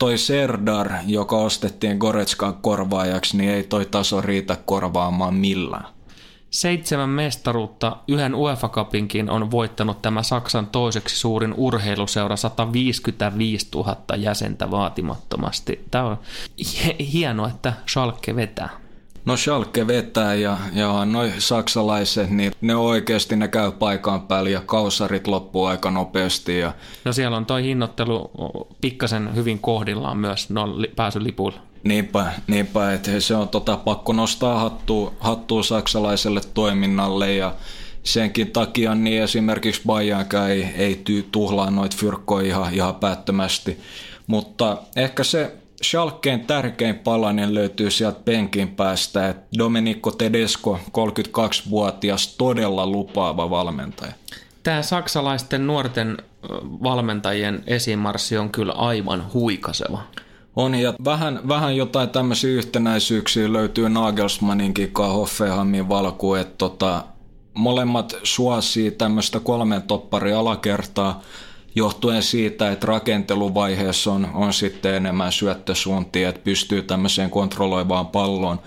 toi Serdar, joka ostettiin Goretskan korvaajaksi, niin ei toi taso riitä korvaamaan millään. Seitsemän mestaruutta, yhden UEFA Cupinkin on voittanut tämä Saksan toiseksi suurin urheiluseura 155 000 jäsentä vaatimattomasti. Tämä on hienoa, että Schalke vetää. No Schalke vetää ja, ja noi saksalaiset, niin ne oikeasti ne käy paikan päällä ja kausarit loppuu aika nopeasti. Ja... No siellä on toi hinnoittelu pikkasen hyvin kohdillaan myös no pääsylipuilla. Niinpä, niinpä että se on tota, pakko nostaa hattua, hattua saksalaiselle toiminnalle ja senkin takia niin esimerkiksi Bayernkään ei, ei tuhlaa noita fyrkkoja ihan, ihan päättömästi. Mutta ehkä se Schalkeen tärkein palanen löytyy sieltä penkin päästä, että Domenico Tedesco, 32-vuotias, todella lupaava valmentaja. Tämä saksalaisten nuorten valmentajien esimarssi on kyllä aivan huikaseva. On ja vähän, vähän jotain tämmöisiä yhtenäisyyksiä löytyy Nagelsmanninkin kanssa Hoffenheimin valkuun, että tota, molemmat suosii tämmöistä kolmen toppari alakertaa, johtuen siitä, että rakenteluvaiheessa on, on sitten enemmän syöttösuuntia, että pystyy tämmöiseen kontrolloivaan palloon.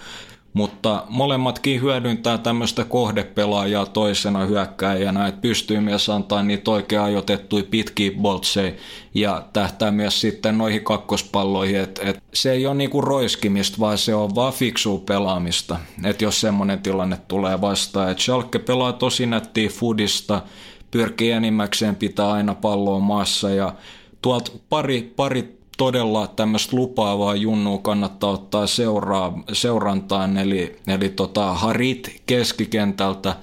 mutta molemmatkin hyödyntää tämmöistä kohdepelaajaa toisena hyökkääjänä, että pystyy myös antaa niitä oikein ajoitettuja pitkiä boltseja ja tähtää myös sitten noihin kakkospalloihin, että et se ei ole niinku roiskimista, vaan se on vaan fiksua pelaamista, että jos semmoinen tilanne tulee vastaan. Et Schalke pelaa tosi nättiä fudista, pyrkii enimmäkseen pitää aina palloa maassa ja tuolta pari, pari todella tämmöistä lupaavaa junnua kannattaa ottaa seuraa, seurantaan, eli, eli tota Harit keskikentältä,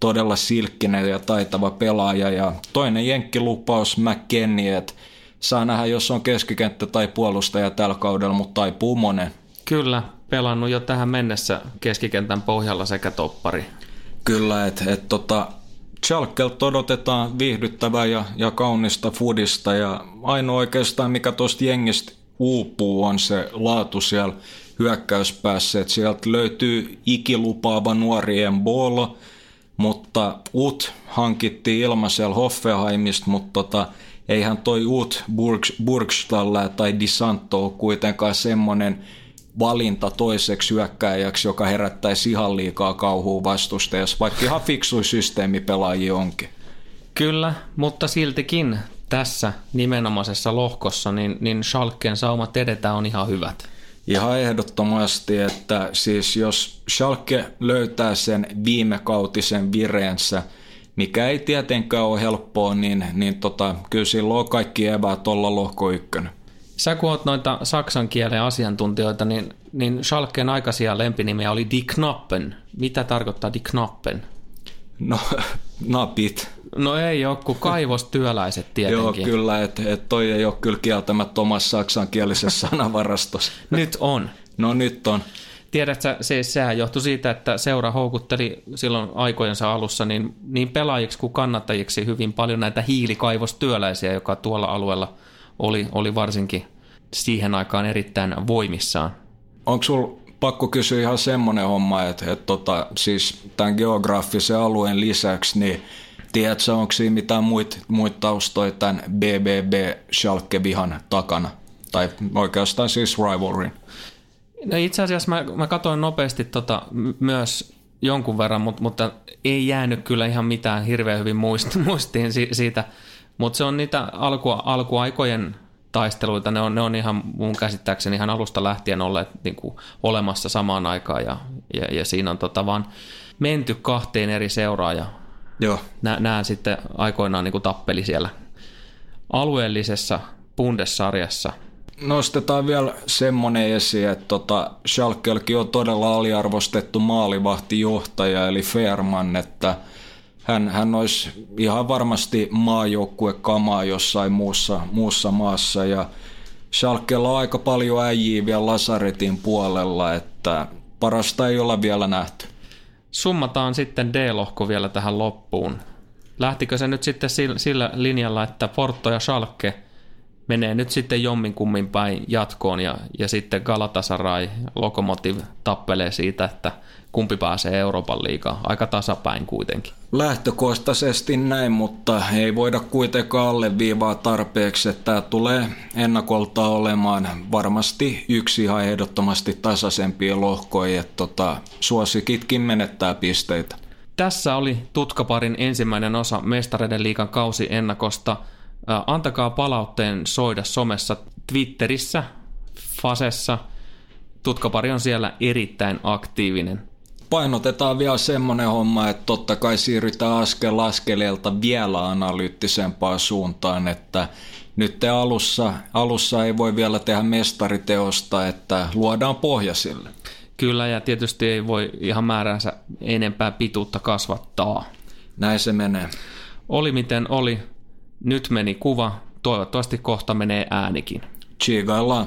todella silkkinen ja taitava pelaaja, ja toinen jenkkilupaus McKennie, että saa nähdä, jos on keskikenttä tai puolustaja tällä kaudella, mutta taipuu monen. Kyllä, pelannut jo tähän mennessä keskikentän pohjalla sekä toppari. Kyllä, että et, tota, Schalkelta odotetaan viihdyttävää ja, ja kaunista fudista ja ainoa oikeastaan mikä tuosta jengistä uupuu on se laatu siellä hyökkäyspäässä, että sieltä löytyy ikilupaava nuorien bolo, mutta Ut hankittiin ilmaisella Hoffenheimista, mutta tota, eihän toi Ut Burgstalla tai Disanto ole kuitenkaan semmoinen valinta toiseksi hyökkääjäksi, joka herättäisi ihan liikaa kauhua vastustajassa, vaikka ihan fiksui systeemipelaajia onkin. Kyllä, mutta siltikin tässä nimenomaisessa lohkossa, niin, niin Schalken saumat edetä on ihan hyvät. Ihan ehdottomasti, että siis jos Schalke löytää sen viime kautisen vireensä, mikä ei tietenkään ole helppoa, niin, niin tota, kyllä silloin on kaikki eväät olla lohko ykkönen. Sä kun oot noita saksan kielen asiantuntijoita, niin, niin Schalken aikaisia lempinimiä oli Die Knappen. Mitä tarkoittaa Die Knappen? No, napit. No ei ole, kun kaivostyöläiset tietenkin. Joo, kyllä, että et toi ei ole kyllä kieltämättä omassa saksankielisessä sanavarastossa. nyt on. No nyt on. Tiedätkö, se, sehän johtui siitä, että seura houkutteli silloin aikojensa alussa niin, niin pelaajiksi kuin kannattajiksi hyvin paljon näitä hiilikaivostyöläisiä, joka tuolla alueella – oli, oli varsinkin siihen aikaan erittäin voimissaan. Onko sulla pakko kysyä ihan semmoinen homma, että, että tota, siis tämän geografisen alueen lisäksi, niin tiedätkö, onko siinä mitään muita muit taustoja tämän BBB Schalke-vihan takana? Tai oikeastaan siis rivalry? No itse asiassa mä, mä katsoin nopeasti tota, myös jonkun verran, mutta, mutta ei jäänyt kyllä ihan mitään hirveän hyvin muistiin siitä mutta se on niitä alku, alkuaikojen taisteluita, ne on, ne on ihan mun käsittääkseni ihan alusta lähtien olleet niin kuin, olemassa samaan aikaan ja, ja, ja siinä on tota vaan menty kahteen eri seuraan ja Joo. Nä, sitten aikoinaan niin kuin tappeli siellä alueellisessa Bundessarjassa. Nostetaan vielä semmoinen esiin, että tota, Schalkelkin on todella aliarvostettu maalivahtijohtaja eli Fairman, että – hän, hän olisi ihan varmasti kamaa jossain muussa, muussa maassa ja Schalkella on aika paljon äijiä vielä Lasaretin puolella, että parasta ei olla vielä nähty. Summataan sitten D-lohko vielä tähän loppuun. Lähtikö se nyt sitten sillä linjalla, että Porto ja Schalke menee nyt sitten jomminkummin päin jatkoon ja, ja sitten Galatasaray Lokomotiv tappelee siitä, että kumpi pääsee Euroopan liigaan. Aika tasapäin kuitenkin. Lähtökohtaisesti näin, mutta ei voida kuitenkaan alleviivaa tarpeeksi, että tämä tulee ennakolta olemaan varmasti yksi ihan ehdottomasti tasaisempia lohkoja, että tota, suosikitkin menettää pisteitä. Tässä oli Tutkaparin ensimmäinen osa Mestareiden liikan kausi ennakosta. Antakaa palautteen soida somessa Twitterissä, Fasessa. Tutkapari on siellä erittäin aktiivinen painotetaan vielä semmoinen homma, että totta kai siirrytään askel askeleelta vielä analyyttisempaan suuntaan, että nyt alussa, alussa ei voi vielä tehdä mestariteosta, että luodaan pohja sille. Kyllä, ja tietysti ei voi ihan määränsä enempää pituutta kasvattaa. Näin se menee. Oli miten oli. Nyt meni kuva. Toivottavasti kohta menee äänikin. Chigaillaan.